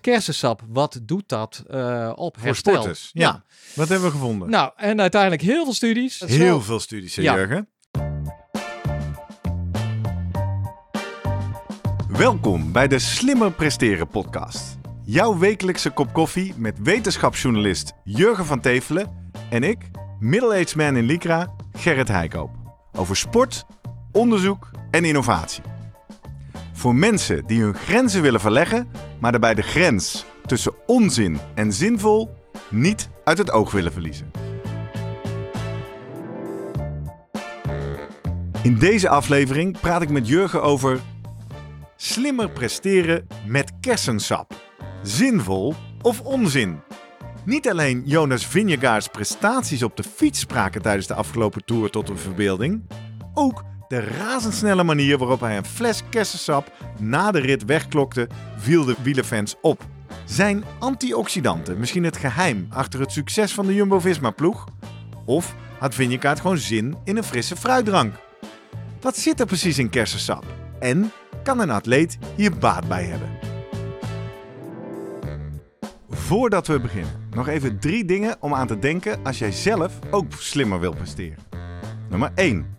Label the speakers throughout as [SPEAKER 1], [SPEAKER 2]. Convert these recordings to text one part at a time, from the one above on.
[SPEAKER 1] kersensap, wat doet dat uh, op
[SPEAKER 2] Voor
[SPEAKER 1] herstel?
[SPEAKER 2] sporters. Ja. Wat hebben we gevonden?
[SPEAKER 1] Nou, en uiteindelijk heel veel studies.
[SPEAKER 2] Heel
[SPEAKER 1] wel-
[SPEAKER 2] veel studies, hè,
[SPEAKER 1] Ja.
[SPEAKER 2] Jurgen. Welkom bij de Slimmer Presteren podcast. Jouw wekelijkse kop koffie met wetenschapsjournalist Jurgen van Tevelen en ik, middle-aged man in Lycra, Gerrit Heikoop. Over sport, onderzoek en innovatie. Voor mensen die hun grenzen willen verleggen, maar daarbij de grens tussen onzin en zinvol niet uit het oog willen verliezen. In deze aflevering praat ik met Jurgen over slimmer presteren met kersensap. Zinvol of onzin? Niet alleen Jonas Vingegaard's prestaties op de fiets spraken tijdens de afgelopen tour tot een verbeelding, ook de razendsnelle manier waarop hij een fles kersensap na de rit wegklokte, viel de wielerfans op. Zijn antioxidanten misschien het geheim achter het succes van de Jumbo-Visma-ploeg? Of had Vingegaard gewoon zin in een frisse fruitdrank? Wat zit er precies in kersensap? En kan een atleet hier baat bij hebben? Voordat we beginnen, nog even drie dingen om aan te denken als jij zelf ook slimmer wil presteren. Nummer 1.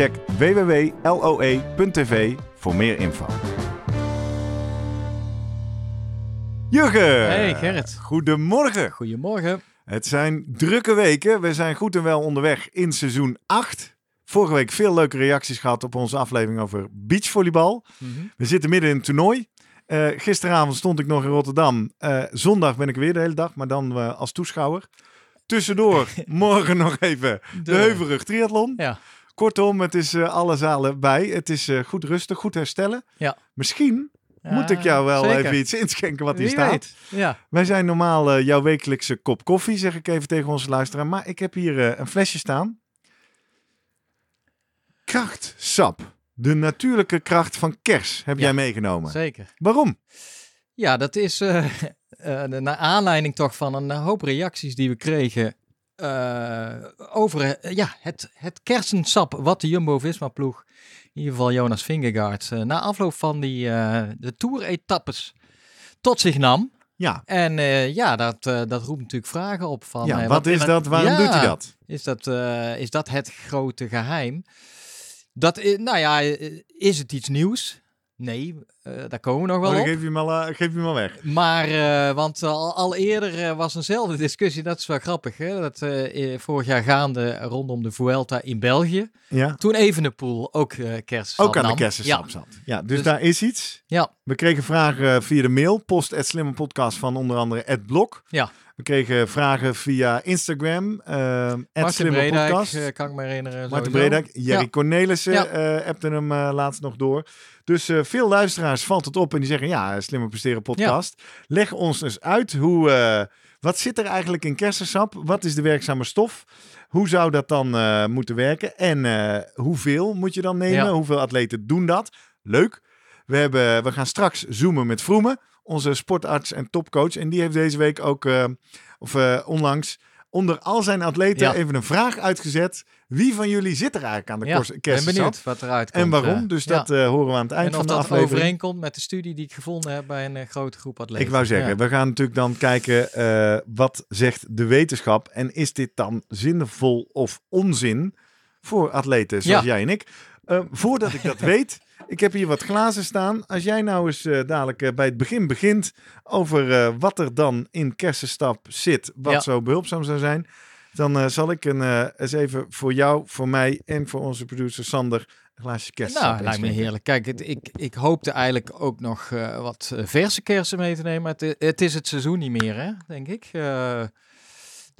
[SPEAKER 2] Check www.loe.tv voor meer info. Jurgen!
[SPEAKER 1] Hey Gerrit.
[SPEAKER 2] Goedemorgen!
[SPEAKER 1] Goedemorgen.
[SPEAKER 2] Het zijn drukke weken. We zijn goed en wel onderweg in seizoen 8. Vorige week veel leuke reacties gehad op onze aflevering over beachvolleybal.
[SPEAKER 1] Mhm.
[SPEAKER 2] We zitten midden in het toernooi. Eh, gisteravond stond ik nog in Rotterdam. Eh, zondag ben ik er weer de hele dag, maar dan eh, als toeschouwer. Tussendoor morgen nog even de,
[SPEAKER 1] De-
[SPEAKER 2] Heuvelrug Triathlon.
[SPEAKER 1] Ja.
[SPEAKER 2] Kortom, het is eh, alle zalen bij. Het is eh, goed rustig, goed herstellen.
[SPEAKER 1] Ja.
[SPEAKER 2] Misschien
[SPEAKER 1] Ja,
[SPEAKER 2] moet ik jou wel
[SPEAKER 1] zeker.
[SPEAKER 2] even iets inschenken wat hier
[SPEAKER 1] Wie
[SPEAKER 2] staat.
[SPEAKER 1] weet. Ja.
[SPEAKER 2] Wij zijn normaal eh, jouw wekelijkse kop koffie, zeg ik even tegen onze luisteraar. Maar ik heb hier eh, een flesje staan. Krachtsap. De natuurlijke kracht van kers heb
[SPEAKER 1] Ja,
[SPEAKER 2] jij meegenomen.
[SPEAKER 1] Zeker.
[SPEAKER 2] Waarom?
[SPEAKER 1] Ja, dat is eh eh, naar aanleiding toch van een hoop reacties die we kregen eh, over eh, ja, het, het kersensap wat de Jumbo-Visma-ploeg, in ieder geval Jonas Vingegaard, eh, na afloop van die, de Tour-etappes tot zich nam.
[SPEAKER 2] Ja,
[SPEAKER 1] En ja, dat, dat roept natuurlijk vragen op van...
[SPEAKER 2] ja wat is dat? Waarom
[SPEAKER 1] Ja,
[SPEAKER 2] doet hij dat?
[SPEAKER 1] Is dat, is dat het grote geheim? Dat, nou ja, is het iets nieuws? Nee, eh, daar komen we nog wel
[SPEAKER 2] Oh, dan
[SPEAKER 1] op.
[SPEAKER 2] geef je hem al, eh, geef je weg.
[SPEAKER 1] Maar, eh, want al, al eerder was eenzelfde discussie, dat is wel grappig, hè? Dat vorig jaar gaande rondom de Vuelta in België.
[SPEAKER 2] Ja,
[SPEAKER 1] Toen Evenepoel ook kersensap
[SPEAKER 2] ook aan de
[SPEAKER 1] Ja,
[SPEAKER 2] zat. Ja, dus,
[SPEAKER 1] Dus-
[SPEAKER 2] daar is iets.
[SPEAKER 1] ja,
[SPEAKER 2] We kregen vragen via de mail, post at slimme podcast van onder andere Ed Blok.
[SPEAKER 1] ja.
[SPEAKER 2] We kregen vragen via Instagram, eh at
[SPEAKER 1] Martin
[SPEAKER 2] slimme
[SPEAKER 1] Bredijk,
[SPEAKER 2] podcast.
[SPEAKER 1] kan ik me herinneren.
[SPEAKER 2] Martin. Bredijk, Jerry
[SPEAKER 1] Ja.
[SPEAKER 2] Cornelissen
[SPEAKER 1] Ja.
[SPEAKER 2] appte hem laatst nog door. Dus eh, veel luisteraars valt het op en die zeggen, ja, Slimmer Presteren podcast. Leg ons eens uit, hoe, eh, wat zit er eigenlijk in kersensap? Wat is de werkzame stof? Hoe zou dat dan eh, moeten werken? En hoeveel moet je dan nemen?
[SPEAKER 1] Ja.
[SPEAKER 2] Hoeveel atleten doen dat? Leuk. We, hebben, we gaan straks zoomen met Vroemen, onze sportarts en topcoach. En die heeft deze week ook, of onlangs, onder al zijn atleten
[SPEAKER 1] Ja.
[SPEAKER 2] even een vraag uitgezet. Wie van jullie zit er eigenlijk aan de
[SPEAKER 1] Ja, ben
[SPEAKER 2] kersensap?
[SPEAKER 1] benieuwd wat eruit komt.
[SPEAKER 2] En waarom?
[SPEAKER 1] eh,
[SPEAKER 2] dus
[SPEAKER 1] ja.
[SPEAKER 2] dat eh, horen we aan het eind
[SPEAKER 1] en of
[SPEAKER 2] van de
[SPEAKER 1] dat
[SPEAKER 2] aflevering.
[SPEAKER 1] overeenkomt met de studie die ik gevonden heb bij een eh, grote groep atleten.
[SPEAKER 2] Ik wou zeggen, we gaan natuurlijk dan kijken wat zegt de wetenschap en is dit dan zinvol of onzin voor atleten zoals jij en ik. Voordat ik dat weet, ik heb hier wat glazen staan. Als jij nou eens eh, dadelijk eh, bij het begin begint over eh, wat er dan in kersensap zit, wat
[SPEAKER 1] Ja.
[SPEAKER 2] zo behulpzaam zou zijn, dan zal ik een, eens even voor jou, voor mij en voor onze producer Sander een glaasje kersensap
[SPEAKER 1] Nou, lijkt me heerlijk. Kijk, het, ik, ik hoopte eigenlijk ook nog wat verse kersen mee te nemen. Maar het, het is het seizoen niet meer, hè, denk ik.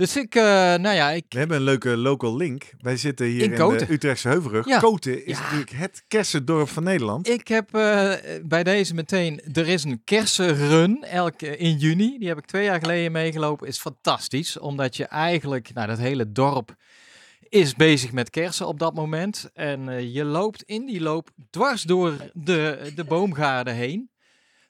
[SPEAKER 1] Eh, Dus ik, uh, nou ja, ik...
[SPEAKER 2] We hebben een leuke local link. Wij zitten hier in, in de Utrechtse Heuvelrug.
[SPEAKER 1] Ja.
[SPEAKER 2] Koten is
[SPEAKER 1] Ja.
[SPEAKER 2] natuurlijk het kersendorp van Nederland.
[SPEAKER 1] Ik heb eh, bij deze meteen, er is een kersenrun elk, eh, in juni. Die heb ik twee jaar geleden meegelopen. Is fantastisch, omdat je eigenlijk, nou dat hele dorp is bezig met kersen op dat moment. En eh, je loopt in die loop dwars door de, de boomgaarden heen.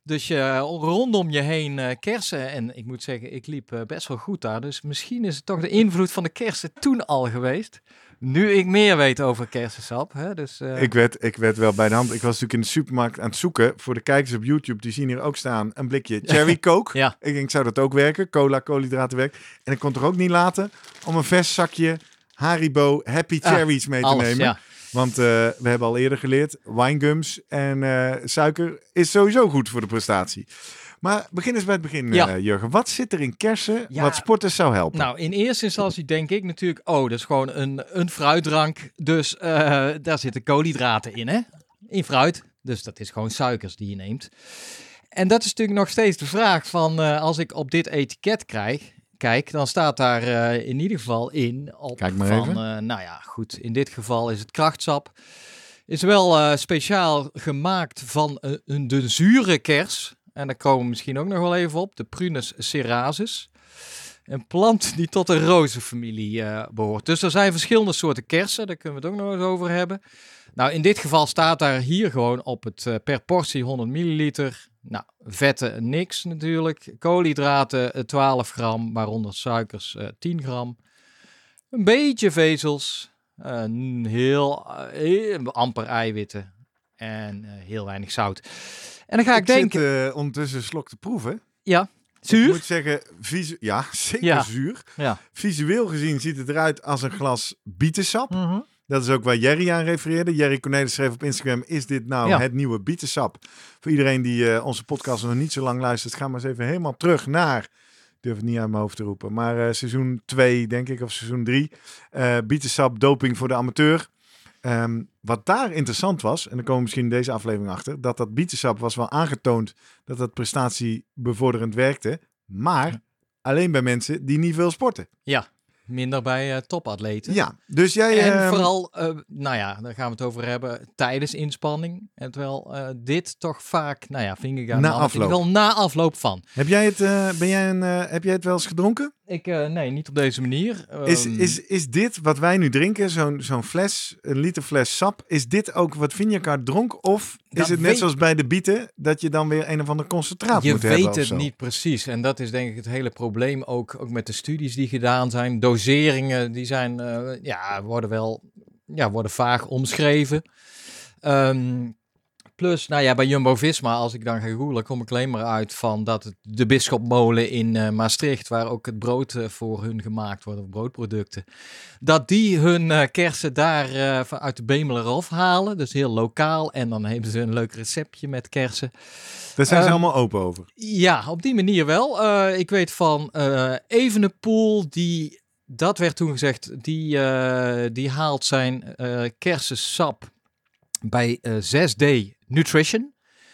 [SPEAKER 1] Dus je rondom je heen eh, kersen. En ik moet zeggen, ik liep eh, best wel goed daar. Dus misschien is het toch de invloed van de kersen toen al geweest. Nu ik meer weet over kersensap. Hè? Dus,
[SPEAKER 2] Ik werd, ik werd wel bij de hand. Ik was natuurlijk in de supermarkt aan het zoeken. Voor de kijkers op YouTube, die zien hier ook staan een blikje cherry coke.
[SPEAKER 1] Ja.
[SPEAKER 2] Ik denk, zou dat ook werken? Cola, koolhydraten werkt. En ik kon toch ook niet laten om een vers zakje Haribo Happy
[SPEAKER 1] Ah,
[SPEAKER 2] Cherries mee te
[SPEAKER 1] alles,
[SPEAKER 2] nemen.
[SPEAKER 1] ja.
[SPEAKER 2] Want eh, we hebben al eerder geleerd, winegums en eh, suiker is sowieso goed voor de prestatie. Maar begin eens bij het begin,
[SPEAKER 1] Ja.
[SPEAKER 2] eh, Jurgen. Wat zit er in kersen
[SPEAKER 1] Ja.
[SPEAKER 2] wat sporters zou helpen?
[SPEAKER 1] Nou, in eerste instantie denk ik natuurlijk, oh, dat is gewoon een, een fruitdrank. Dus daar zitten koolhydraten in, hè? In fruit. Dus dat is gewoon suikers die je neemt. En dat is natuurlijk nog steeds de vraag van, als ik op dit etiket krijg, kijk, dan staat daar eh, in ieder geval in op
[SPEAKER 2] Kijk maar
[SPEAKER 1] van,
[SPEAKER 2] even.
[SPEAKER 1] eh, nou ja, goed, in dit geval is het krachtsap. Is wel eh, speciaal gemaakt van een, de zure kers. En daar komen we misschien ook nog wel even op. De Prunus cerasus. Een plant die tot de rozenfamilie eh behoort. Dus er zijn verschillende soorten kersen. Daar kunnen we het ook nog eens over hebben. Nou, in dit geval staat daar hier gewoon op het eh, per portie 100 milliliter. Nou, vetten niks natuurlijk. Koolhydraten eh, 12 gram, waaronder suikers eh, 10 gram. Een beetje vezels. eh, heel, eh, amper eiwitten. En eh, heel weinig zout. En dan ga ik,
[SPEAKER 2] ik
[SPEAKER 1] denken...
[SPEAKER 2] zit eh, ondertussen slok te proeven.
[SPEAKER 1] Ja,
[SPEAKER 2] Ik
[SPEAKER 1] zuur?
[SPEAKER 2] moet zeggen, visu- ja, zeker
[SPEAKER 1] Ja.
[SPEAKER 2] zuur.
[SPEAKER 1] Ja.
[SPEAKER 2] Visueel gezien ziet het eruit als een glas bietensap.
[SPEAKER 1] Mhm.
[SPEAKER 2] Dat is ook waar Jerry aan refereerde. Jerry Cornelis schreef op Instagram, is dit nou
[SPEAKER 1] Ja.
[SPEAKER 2] het nieuwe bietensap? Voor iedereen die eh, onze podcast nog niet zo lang luistert, ga maar eens even helemaal terug naar, ik durf het niet uit mijn hoofd te roepen, maar eh, seizoen 2 denk ik, of seizoen 3. eh bietensap, doping voor de amateur. Ehm, wat daar interessant was, en dan komen we misschien in deze aflevering achter, dat dat bietensap was wel aangetoond dat dat prestatiebevorderend werkte, maar alleen bij mensen die niet veel sporten.
[SPEAKER 1] Minder bij eh, topatleten.
[SPEAKER 2] Ja, dus jij...
[SPEAKER 1] En
[SPEAKER 2] ehm,
[SPEAKER 1] vooral, eh, nou ja, daar gaan we het over hebben, tijdens inspanning. En terwijl eh, dit toch vaak, nou ja, vinger aan
[SPEAKER 2] Na afloop.
[SPEAKER 1] geval na afloop van.
[SPEAKER 2] Heb jij het, ben jij een, heb jij het wel eens gedronken?
[SPEAKER 1] Ik, nee, niet op deze manier.
[SPEAKER 2] Is,
[SPEAKER 1] Ehm,
[SPEAKER 2] is, is dit wat wij nu drinken, zo'n zo'n fles, een liter fles sap, is dit ook wat Vinjakaart dronk? Of is het net
[SPEAKER 1] weet-
[SPEAKER 2] zoals bij de bieten, dat je dan weer een of ander concentraat
[SPEAKER 1] je
[SPEAKER 2] moet hebben?
[SPEAKER 1] weet
[SPEAKER 2] of
[SPEAKER 1] het
[SPEAKER 2] zo?
[SPEAKER 1] niet precies. En dat is denk ik het hele probleem ook, ook met de studies die gedaan zijn. Doseringen, die zijn, eh, ja, worden wel, ja, worden vaag omschreven. Ehm, plus, nou ja, bij Jumbo-Visma, als ik dan ga googlen, kom ik alleen maar uit van dat het de Bisschopmolen in eh, Maastricht, waar ook het brood eh, voor hun gemaakt wordt, of broodproducten, dat die hun eh, kersen daar uit de Bemelerhof halen. Dus heel lokaal. En dan hebben ze een leuk receptje met kersen.
[SPEAKER 2] Daar zijn ze allemaal open over.
[SPEAKER 1] Ja, op die manier wel. Ik weet van Evenepoel, die, dat werd toen gezegd, die, die haalt zijn kersensap bij eh 6D Nutrition.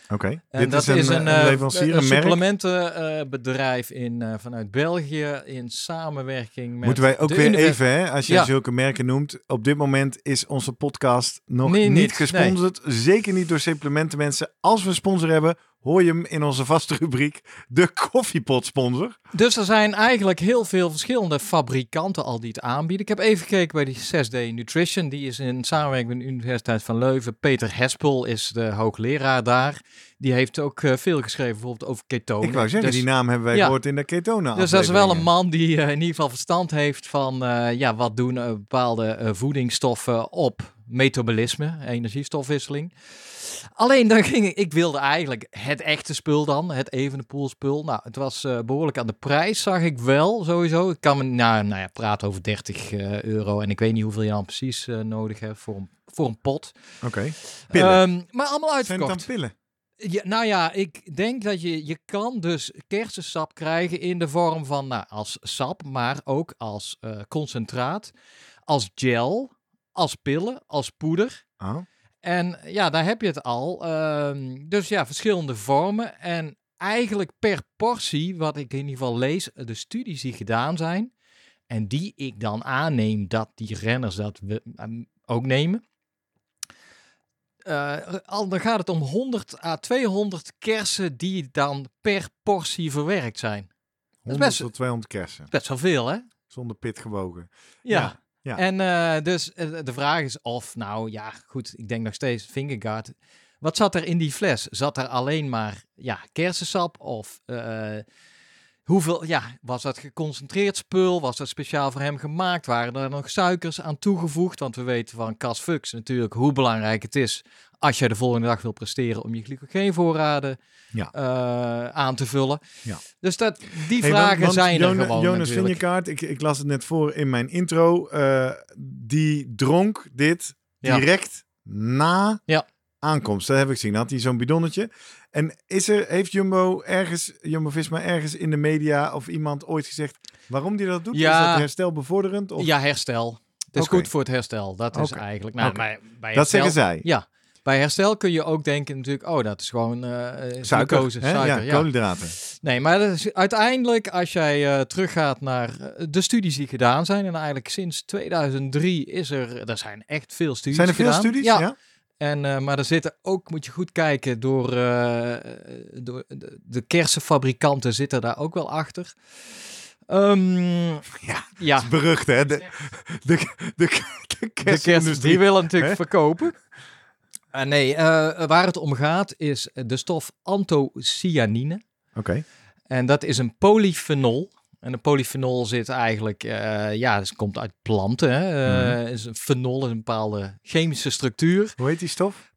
[SPEAKER 2] Oké, dit
[SPEAKER 1] dat
[SPEAKER 2] is een, een
[SPEAKER 1] eh,
[SPEAKER 2] leverancier, een, merk.
[SPEAKER 1] supplementenbedrijf in, eh, vanuit België in samenwerking met
[SPEAKER 2] Moeten wij ook weer
[SPEAKER 1] univers-
[SPEAKER 2] even, hè, als je
[SPEAKER 1] Ja.
[SPEAKER 2] zulke merken noemt, op dit moment is onze podcast nog
[SPEAKER 1] Nee,
[SPEAKER 2] niet
[SPEAKER 1] niet,
[SPEAKER 2] gesponsord. Zeker niet door supplementen mensen. Als we een sponsor hebben, hoor je hem in onze vaste rubriek, de koffiepot sponsor.
[SPEAKER 1] Dus er zijn eigenlijk heel veel verschillende fabrikanten al die het aanbieden. Ik heb even gekeken bij die 6D Nutrition. Die is in samenwerking met de Universiteit van Leuven. Peter Hespel is de hoogleraar daar. Die heeft ook eh, veel geschreven bijvoorbeeld over ketonen.
[SPEAKER 2] Ik wou zeggen,
[SPEAKER 1] Dus-
[SPEAKER 2] die naam hebben wij
[SPEAKER 1] Ja.
[SPEAKER 2] gehoord in de ketonen
[SPEAKER 1] Dus dat is wel een man die eh, in ieder geval verstand heeft van eh, ja, wat doen bepaalde voedingsstoffen op metabolisme, energiestofwisseling. Alleen dan ging ik, ik wilde eigenlijk het echte spul dan, het Evenepoel spul. Nou, het was eh, behoorlijk aan de prijs, zag ik wel sowieso. Ik kan me, nou, nou ja, praten over 30 eh, euro en ik weet niet hoeveel je dan precies eh, nodig hebt voor een, voor een pot.
[SPEAKER 2] Oké, pillen.
[SPEAKER 1] Ehm, maar allemaal
[SPEAKER 2] Zijn het
[SPEAKER 1] uitverkocht.
[SPEAKER 2] dan pillen?
[SPEAKER 1] Ja, nou ja, ik denk dat je, je kan dus kersensap krijgen in de vorm van, nou, als sap, maar ook als concentraat, als gel, als pillen, als poeder.
[SPEAKER 2] Oh.
[SPEAKER 1] En ja, daar heb je het al. Ehm, dus ja, verschillende vormen. En eigenlijk per portie, wat ik in ieder geval lees, de studies die gedaan zijn. En die ik dan aanneem dat die renners dat we, ehm, ook nemen. Eh, al, dan gaat het om 100 à 200 kersen die dan per portie verwerkt zijn.
[SPEAKER 2] 100
[SPEAKER 1] best-
[SPEAKER 2] tot 200 kersen.
[SPEAKER 1] Best wel veel, hè?
[SPEAKER 2] Zonder pit gewogen.
[SPEAKER 1] Ja.
[SPEAKER 2] Ja,
[SPEAKER 1] En eh, dus eh, de vraag is of, nou ja, goed, ik denk nog steeds Fingergaard. Wat zat er in die fles? Zat er alleen maar ja, kersensap of eh, hoeveel, ja, was dat geconcentreerd spul? Was dat speciaal voor hem gemaakt? Waren er nog suikers aan toegevoegd? Want we weten van Cas Fux natuurlijk hoe belangrijk het is als je de volgende dag wil presteren om je glycogeenvoorraden
[SPEAKER 2] Ja.
[SPEAKER 1] eh, aan te vullen.
[SPEAKER 2] Ja.
[SPEAKER 1] Dus dat, die
[SPEAKER 2] Hey,
[SPEAKER 1] vragen
[SPEAKER 2] want- want
[SPEAKER 1] zijn er gewoon
[SPEAKER 2] Jonas. Vinjekaart, ik, ik las het net voor in mijn intro. eh, die dronk dit
[SPEAKER 1] Ja.
[SPEAKER 2] direct na
[SPEAKER 1] Ja.
[SPEAKER 2] aankomst. Dat heb ik gezien. Had hij zo'n bidonnetje. En is er, heeft Jumbo ergens, Jumbo-Visma ergens in de media of iemand ooit gezegd waarom die dat doet?
[SPEAKER 1] Ja.
[SPEAKER 2] Is dat herstelbevorderend? Of?
[SPEAKER 1] Ja, herstel. Het is goed voor het herstel. Dat is eigenlijk. Nou,
[SPEAKER 2] Oké.
[SPEAKER 1] bij, bij
[SPEAKER 2] dat
[SPEAKER 1] herstel,
[SPEAKER 2] zeggen zij.
[SPEAKER 1] Ja. Bij herstel kun je ook denken natuurlijk, oh, dat is gewoon eh
[SPEAKER 2] Suiker,
[SPEAKER 1] glucose, suiker.
[SPEAKER 2] ja,
[SPEAKER 1] ja.
[SPEAKER 2] koolhydraten.
[SPEAKER 1] Nee, maar is, uiteindelijk, als jij eh, teruggaat naar de studies die gedaan zijn, en eigenlijk sinds 2003 is er, er zijn echt veel studies
[SPEAKER 2] Zijn er veel studies?
[SPEAKER 1] Ja.
[SPEAKER 2] ja?
[SPEAKER 1] En, maar er zitten ook, moet je goed kijken, door, door de, de kersenfabrikanten zitten daar ook wel achter. Ehm,
[SPEAKER 2] Ja,
[SPEAKER 1] ja,
[SPEAKER 2] Berucht, hè? De, de, de, de, kerstindustrie.
[SPEAKER 1] die willen natuurlijk
[SPEAKER 2] Hè?
[SPEAKER 1] verkopen. Eh, nee, eh, waar het om gaat is de stof anthocyanine.
[SPEAKER 2] Oké.
[SPEAKER 1] En dat is een polyfenol. En een polyfenol zit eigenlijk, eh, ja, het komt uit planten. Hè.
[SPEAKER 2] Mhm.
[SPEAKER 1] is een fenol is een bepaalde chemische structuur.
[SPEAKER 2] Hoe heet die stof?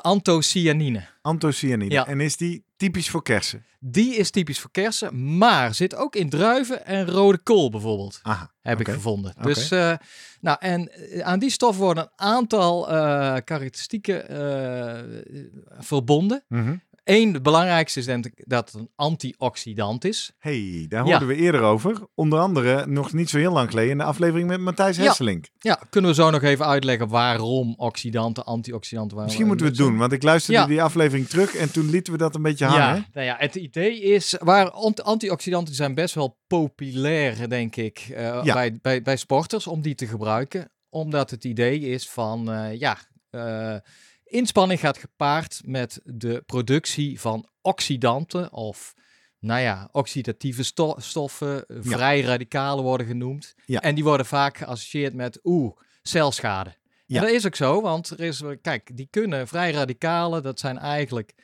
[SPEAKER 1] Anthocyanine.
[SPEAKER 2] Anthocyanine.
[SPEAKER 1] Ja.
[SPEAKER 2] En is die typisch voor kersen?
[SPEAKER 1] Die is typisch voor kersen, maar zit ook in druiven en rode kool bijvoorbeeld.
[SPEAKER 2] Aha.
[SPEAKER 1] Heb ik gevonden. Dus, eh, nou, en eh, aan die stof worden een aantal eh, karakteristieken verbonden.
[SPEAKER 2] Mhm.
[SPEAKER 1] Eén, het belangrijkste is denk ik dat het een antioxidant is.
[SPEAKER 2] hey, daar
[SPEAKER 1] Ja.
[SPEAKER 2] hoorden we eerder over. Onder andere nog niet zo heel lang geleden in de aflevering met Matthijs. Hesselink.
[SPEAKER 1] Ja, kunnen we zo nog even uitleggen waarom oxidanten, antioxidanten... waarom-
[SPEAKER 2] Misschien moeten we het doen, want ik luisterde
[SPEAKER 1] Ja.
[SPEAKER 2] die aflevering terug en toen lieten we dat een beetje hangen.
[SPEAKER 1] Ja, nou ja, het idee is, waar ant- antioxidanten zijn best wel populair, denk ik,
[SPEAKER 2] Ja.
[SPEAKER 1] bij, bij, bij sporters om die te gebruiken. Omdat het idee is van, eh, ja, eh, inspanning gaat gepaard met de productie van oxidanten of, nou ja, oxidatieve sto- stoffen, eh,
[SPEAKER 2] Ja.
[SPEAKER 1] vrij radicalen worden genoemd.
[SPEAKER 2] Ja.
[SPEAKER 1] En die worden vaak geassocieerd met, oeh, celschade.
[SPEAKER 2] Ja.
[SPEAKER 1] En dat is ook zo, want er is, kijk, die kunnen vrij radicalen, dat zijn eigenlijk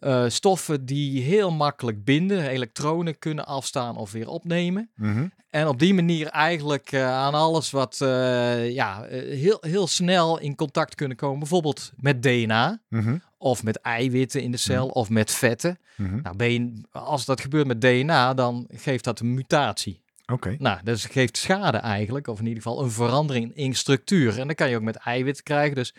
[SPEAKER 1] eh, stoffen die heel makkelijk binden, elektronen kunnen afstaan of weer opnemen.
[SPEAKER 2] Mhm.
[SPEAKER 1] En op die manier eigenlijk eh, aan alles wat eh, ja, heel, heel snel in contact kunnen komen. Bijvoorbeeld met DNA
[SPEAKER 2] Mhm.
[SPEAKER 1] of met eiwitten in de cel of met vetten.
[SPEAKER 2] Mhm.
[SPEAKER 1] Nou, als dat gebeurt met DNA, dan geeft dat een mutatie.
[SPEAKER 2] Oké.
[SPEAKER 1] Nou, dus het geeft schade eigenlijk, of in ieder geval een verandering in structuur. En dan kan je ook met eiwitten krijgen. Dus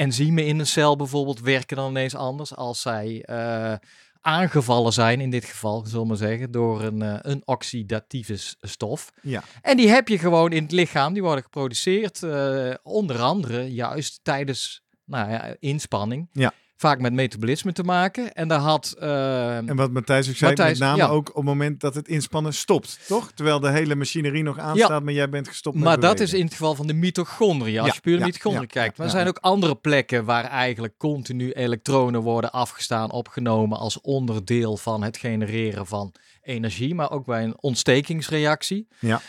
[SPEAKER 1] enzymen in een cel bijvoorbeeld werken dan ineens anders als zij eh, aangevallen zijn, in dit geval, zullen we maar zeggen, door een, eh, een oxidatieve stof.
[SPEAKER 2] Ja.
[SPEAKER 1] En die heb je gewoon in het lichaam, die worden geproduceerd, eh, onder andere juist tijdens nou ja, inspanning.
[SPEAKER 2] Ja.
[SPEAKER 1] Vaak met metabolisme te maken. En daar had... eh,
[SPEAKER 2] En wat Matthijs ook zei,
[SPEAKER 1] Matthijs,
[SPEAKER 2] met name
[SPEAKER 1] ja.
[SPEAKER 2] ook op het moment dat het inspannen stopt, toch? Terwijl de hele machinerie nog aanstaat, maar jij bent gestopt met
[SPEAKER 1] Maar dat is in het geval van de mitochondriën. Als
[SPEAKER 2] Ja,
[SPEAKER 1] je puur
[SPEAKER 2] ja,
[SPEAKER 1] mitochondriën
[SPEAKER 2] ja,
[SPEAKER 1] kijkt. Maar er
[SPEAKER 2] ja,
[SPEAKER 1] zijn
[SPEAKER 2] ja.
[SPEAKER 1] ook andere plekken waar eigenlijk continu elektronen worden afgestaan, opgenomen als onderdeel van het genereren van energie. Maar ook bij een ontstekingsreactie.
[SPEAKER 2] Ja.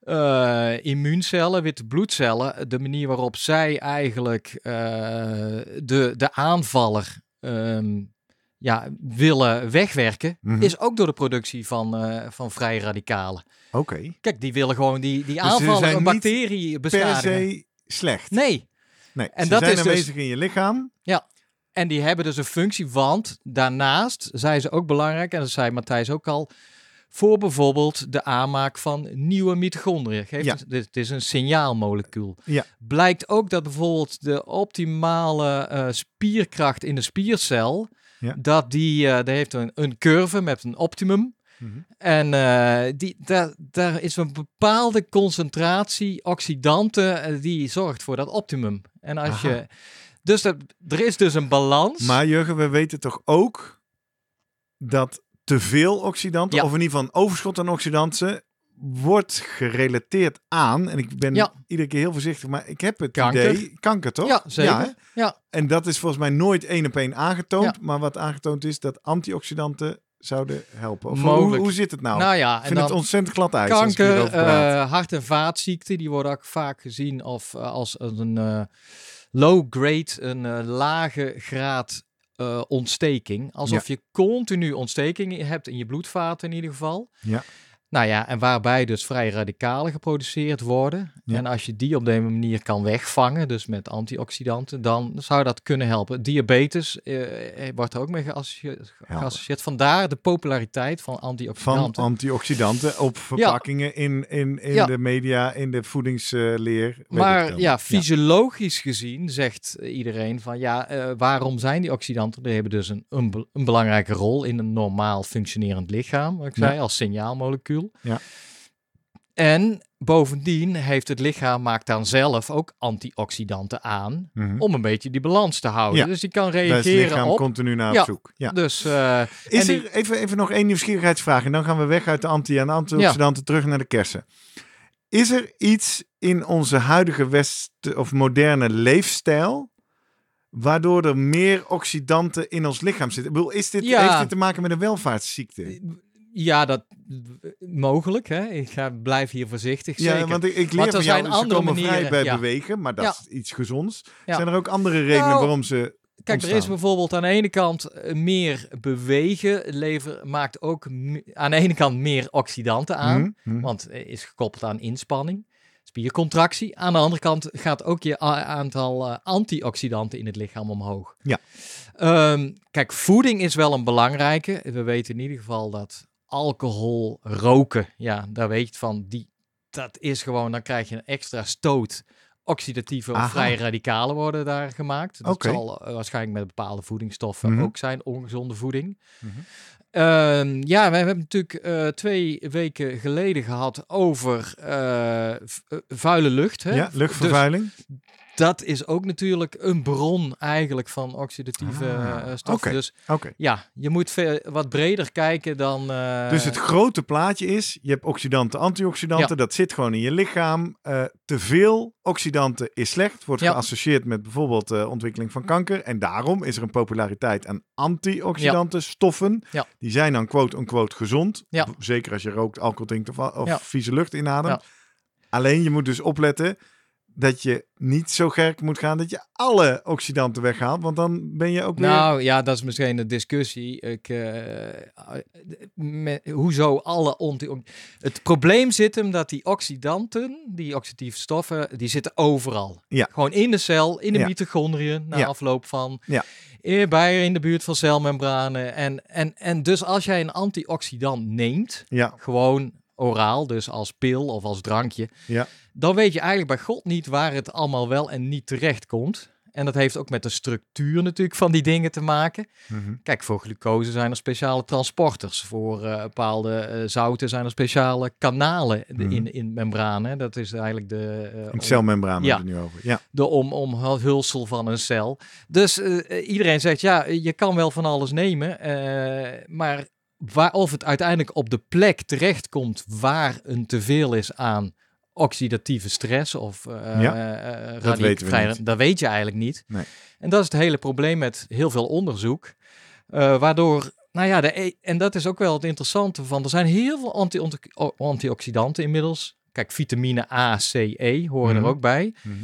[SPEAKER 1] Eh, immuuncellen, witte bloedcellen, de manier waarop zij eigenlijk eh, de, de aanvaller ehm, ja, willen wegwerken,
[SPEAKER 2] Mhm.
[SPEAKER 1] is ook door de productie van, eh, van vrije radicalen.
[SPEAKER 2] Oké.
[SPEAKER 1] Kijk, die willen gewoon die, die
[SPEAKER 2] Dus zijn
[SPEAKER 1] een bacterie
[SPEAKER 2] Per
[SPEAKER 1] beschadigen.
[SPEAKER 2] se slecht.
[SPEAKER 1] Nee,
[SPEAKER 2] Nee,
[SPEAKER 1] En
[SPEAKER 2] ze
[SPEAKER 1] dat
[SPEAKER 2] zijn
[SPEAKER 1] is dus-
[SPEAKER 2] aanwezig in je lichaam.
[SPEAKER 1] en die hebben dus een functie, want daarnaast zijn ze ook belangrijk, en dat zei Matthijs ook al, voor bijvoorbeeld de aanmaak van nieuwe mitochondriën. Geeft
[SPEAKER 2] Ja.
[SPEAKER 1] het, het is een signaalmolecuul.
[SPEAKER 2] Ja.
[SPEAKER 1] Blijkt ook dat bijvoorbeeld de optimale eh, spierkracht in de spiercel,
[SPEAKER 2] Ja.
[SPEAKER 1] dat die, die heeft een, een curve met een optimum.
[SPEAKER 2] Mhm.
[SPEAKER 1] En eh, die, daar, daar is een bepaalde concentratie oxidanten die zorgt voor dat optimum. En als
[SPEAKER 2] Aha.
[SPEAKER 1] je. Dus dat, er is dus een balans.
[SPEAKER 2] Maar Jurgen, we weten toch ook dat te veel oxidanten,
[SPEAKER 1] Ja.
[SPEAKER 2] of in ieder geval een overschot aan oxidanten, wordt gerelateerd aan, en ik ben
[SPEAKER 1] Ja.
[SPEAKER 2] iedere keer heel voorzichtig, maar ik heb het
[SPEAKER 1] Kanker.
[SPEAKER 2] idee, kanker toch?
[SPEAKER 1] Ja, zeker. Ja.
[SPEAKER 2] En dat is volgens mij nooit één op één aangetoond, maar wat aangetoond is dat antioxidanten zouden helpen. Of hoe, hoe zit het nou?
[SPEAKER 1] Nou ja,
[SPEAKER 2] ik
[SPEAKER 1] en
[SPEAKER 2] vind het ontzettend glad ik
[SPEAKER 1] kanker, eh, hart- en vaatziekten, die worden ook vaak gezien of, eh, als een eh, low grade, een lage graad eh, ontsteking. Alsof je continu ontsteking hebt in je bloedvaten in ieder geval.
[SPEAKER 2] Ja.
[SPEAKER 1] Nou ja, en waarbij dus vrije radicalen geproduceerd worden.
[SPEAKER 2] Ja.
[SPEAKER 1] En als je die op deze manier kan wegvangen, dus met antioxidanten, dan zou dat kunnen helpen. Diabetes eh, eh, wordt er ook mee geassocieerd. geassocieerd. Vandaar de populariteit van
[SPEAKER 2] van
[SPEAKER 1] antioxidanten.
[SPEAKER 2] antioxidanten op verpakkingen in, in, in
[SPEAKER 1] Ja.
[SPEAKER 2] de media, in de voedingsleer.
[SPEAKER 1] Maar ja, fysiologisch gezien zegt iedereen van ja, eh, waarom zijn die oxidanten? Die hebben dus een, een, be- een belangrijke rol in een normaal functionerend lichaam, wat ik zei, als signaalmolecuul.
[SPEAKER 2] Ja.
[SPEAKER 1] En bovendien heeft het lichaam maakt dan zelf ook antioxidanten aan
[SPEAKER 2] Mhm.
[SPEAKER 1] om een beetje die balans te houden.
[SPEAKER 2] Ja.
[SPEAKER 1] Dus die kan
[SPEAKER 2] Daar is het
[SPEAKER 1] reageren
[SPEAKER 2] lichaam
[SPEAKER 1] op.
[SPEAKER 2] continu naar
[SPEAKER 1] Ja.
[SPEAKER 2] op zoek. Ja.
[SPEAKER 1] Dus eh,
[SPEAKER 2] Is
[SPEAKER 1] die-
[SPEAKER 2] er even, even nog één nieuwsgierigheidsvraag en dan gaan we weg uit de anti- en antioxidanten terug naar de kersen. Is er iets in onze huidige west of moderne leefstijl waardoor er meer oxidanten in ons lichaam zitten? Ik bedoel, is dit, heeft dit te maken met een welvaartsziekte?
[SPEAKER 1] Ja, dat mogelijk. Hè? Ik ga, blijf hier voorzichtig.
[SPEAKER 2] Ja,
[SPEAKER 1] zeker.
[SPEAKER 2] want ik, ik leer
[SPEAKER 1] er
[SPEAKER 2] van jou, ze
[SPEAKER 1] andere
[SPEAKER 2] komen vrij
[SPEAKER 1] manieren,
[SPEAKER 2] bij
[SPEAKER 1] ja.
[SPEAKER 2] bewegen, maar dat
[SPEAKER 1] Ja.
[SPEAKER 2] is iets gezonds. Zijn er ook andere redenen
[SPEAKER 1] Nou,
[SPEAKER 2] waarom ze
[SPEAKER 1] Kijk, er is bijvoorbeeld aan de ene kant eh, meer bewegen, lever, maakt ook aan de ene kant meer oxidanten aan,
[SPEAKER 2] Mhm, mhm.
[SPEAKER 1] want eh, is gekoppeld aan inspanning, spiercontractie. Aan de andere kant gaat ook je aantal eh, antioxidanten in het lichaam omhoog.
[SPEAKER 2] Ja.
[SPEAKER 1] Ehm, kijk, voeding is wel een belangrijke. We weten in ieder geval dat alcohol, roken, ja, daar weet je het van, die, dat is gewoon, dan krijg je een extra stoot. Oxidatieve of vrije radicalen worden daar gemaakt. Dat
[SPEAKER 2] Oké.
[SPEAKER 1] zal eh, waarschijnlijk met bepaalde voedingsstoffen
[SPEAKER 2] Mhm.
[SPEAKER 1] ook zijn, ongezonde voeding.
[SPEAKER 2] Mhm.
[SPEAKER 1] Ehm, ja, we hebben natuurlijk eh, twee weken geleden gehad over eh, vuile lucht. Hè?
[SPEAKER 2] ja, luchtvervuiling.
[SPEAKER 1] Dus dat is ook natuurlijk een bron eigenlijk van oxidatieve
[SPEAKER 2] Ah,
[SPEAKER 1] eh, stoffen.
[SPEAKER 2] oké.
[SPEAKER 1] Dus ja, je moet wat breder kijken dan... eh,
[SPEAKER 2] Dus het grote plaatje is, je hebt oxidanten, antioxidanten, dat zit gewoon in je lichaam. Eh, te veel oxidanten is slecht, wordt
[SPEAKER 1] Ja.
[SPEAKER 2] geassocieerd met bijvoorbeeld de ontwikkeling van kanker. En daarom is er een populariteit aan antioxidanten, stoffen. Die zijn dan quote-unquote gezond. Zeker als je rookt, alcohol drinkt of, vieze lucht inademt. Alleen je moet dus opletten dat je niet zo gek moet gaan dat je alle oxidanten weghaalt. Want dan ben je ook weer...
[SPEAKER 1] Nou ja, dat is misschien een discussie. Ik, eh, met, hoezo alle onti- Het probleem zit hem dat die oxidanten, die oxidatieve stoffen, die zitten overal.
[SPEAKER 2] Ja.
[SPEAKER 1] Gewoon in de cel, in de
[SPEAKER 2] Ja.
[SPEAKER 1] mitochondriën, na
[SPEAKER 2] Ja.
[SPEAKER 1] afloop van.
[SPEAKER 2] Ja.
[SPEAKER 1] eh, Bij in de buurt van celmembranen. En, en, en dus als jij een antioxidant neemt,
[SPEAKER 2] Ja,
[SPEAKER 1] gewoon oraal, dus als pil of als drankje,
[SPEAKER 2] ja.
[SPEAKER 1] dan weet je eigenlijk bij God niet waar het allemaal wel en niet terecht komt. En dat heeft ook met de structuur natuurlijk van die dingen te maken.
[SPEAKER 2] Mhm.
[SPEAKER 1] Kijk, voor glucose zijn er speciale transporters. Voor eh, bepaalde eh, zouten zijn er speciale kanalen
[SPEAKER 2] Mhm.
[SPEAKER 1] in, in membranen. Dat is eigenlijk de,
[SPEAKER 2] In
[SPEAKER 1] om-
[SPEAKER 2] celmembraan
[SPEAKER 1] Ja.
[SPEAKER 2] hebben we het nu over. Ja.
[SPEAKER 1] de om, omhulsel van een cel. Dus iedereen zegt, ja, je kan wel van alles nemen. maar waar, of het uiteindelijk op de plek terechtkomt waar een teveel is aan oxidatieve stress of eh
[SPEAKER 2] Ja,
[SPEAKER 1] eh,
[SPEAKER 2] dat
[SPEAKER 1] radi-
[SPEAKER 2] weten we
[SPEAKER 1] vrij-
[SPEAKER 2] niet.
[SPEAKER 1] dat weet je eigenlijk niet.
[SPEAKER 2] Nee.
[SPEAKER 1] En dat is het hele probleem met heel veel onderzoek. eh, waardoor, nou ja, de, e- en dat is ook wel het interessante van, er zijn heel veel anti antioxidanten inmiddels. Kijk, vitamine A, C, E horen
[SPEAKER 2] Mhm.
[SPEAKER 1] er ook bij.
[SPEAKER 2] Mhm.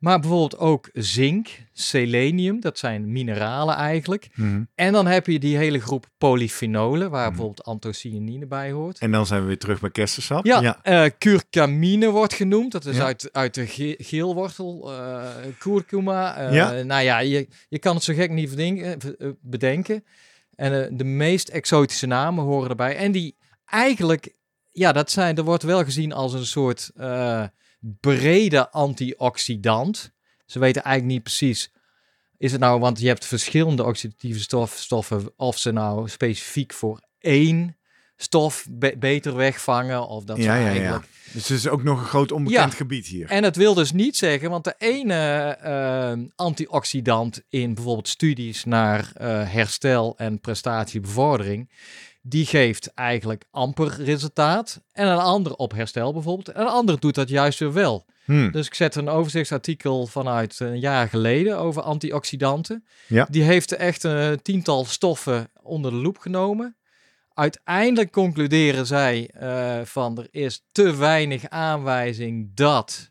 [SPEAKER 1] Maar bijvoorbeeld ook zink, selenium, dat zijn mineralen eigenlijk.
[SPEAKER 2] Mhm.
[SPEAKER 1] En dan heb je die hele groep polyfenolen, waar
[SPEAKER 2] Mhm.
[SPEAKER 1] bijvoorbeeld anthocyanine bij hoort.
[SPEAKER 2] En dan zijn we weer terug bij kersensap.
[SPEAKER 1] Ja,
[SPEAKER 2] ja.
[SPEAKER 1] eh, curcamine wordt genoemd. Dat is
[SPEAKER 2] Ja.
[SPEAKER 1] uit, uit de ge- geelwortel, eh curcuma. eh,
[SPEAKER 2] Ja.
[SPEAKER 1] Nou ja, je, je kan het zo gek niet bedenken. En de meest exotische namen horen erbij. En die eigenlijk, ja, dat zijn, er wordt wel gezien als een soort brede antioxidant. Ze weten eigenlijk niet precies, is het nou, want je hebt verschillende oxidatieve stof, stoffen, of ze nou specifiek voor één stof be- beter wegvangen, of dat
[SPEAKER 2] Ja,
[SPEAKER 1] eigenlijk...
[SPEAKER 2] Dus het is ook nog een groot onbekend
[SPEAKER 1] Ja.
[SPEAKER 2] gebied hier.
[SPEAKER 1] En het wil dus niet zeggen, want de ene eh, antioxidant in bijvoorbeeld studies naar eh, herstel en prestatiebevordering, die geeft eigenlijk amper resultaat. En een ander op herstel bijvoorbeeld. En een ander doet dat juist weer wel.
[SPEAKER 2] Hmm.
[SPEAKER 1] Dus ik zet een overzichtsartikel vanuit een jaar geleden over antioxidanten.
[SPEAKER 2] Ja.
[SPEAKER 1] Die heeft echt een tiental stoffen onder de loep genomen. Uiteindelijk concluderen zij uh, van er is te weinig aanwijzing dat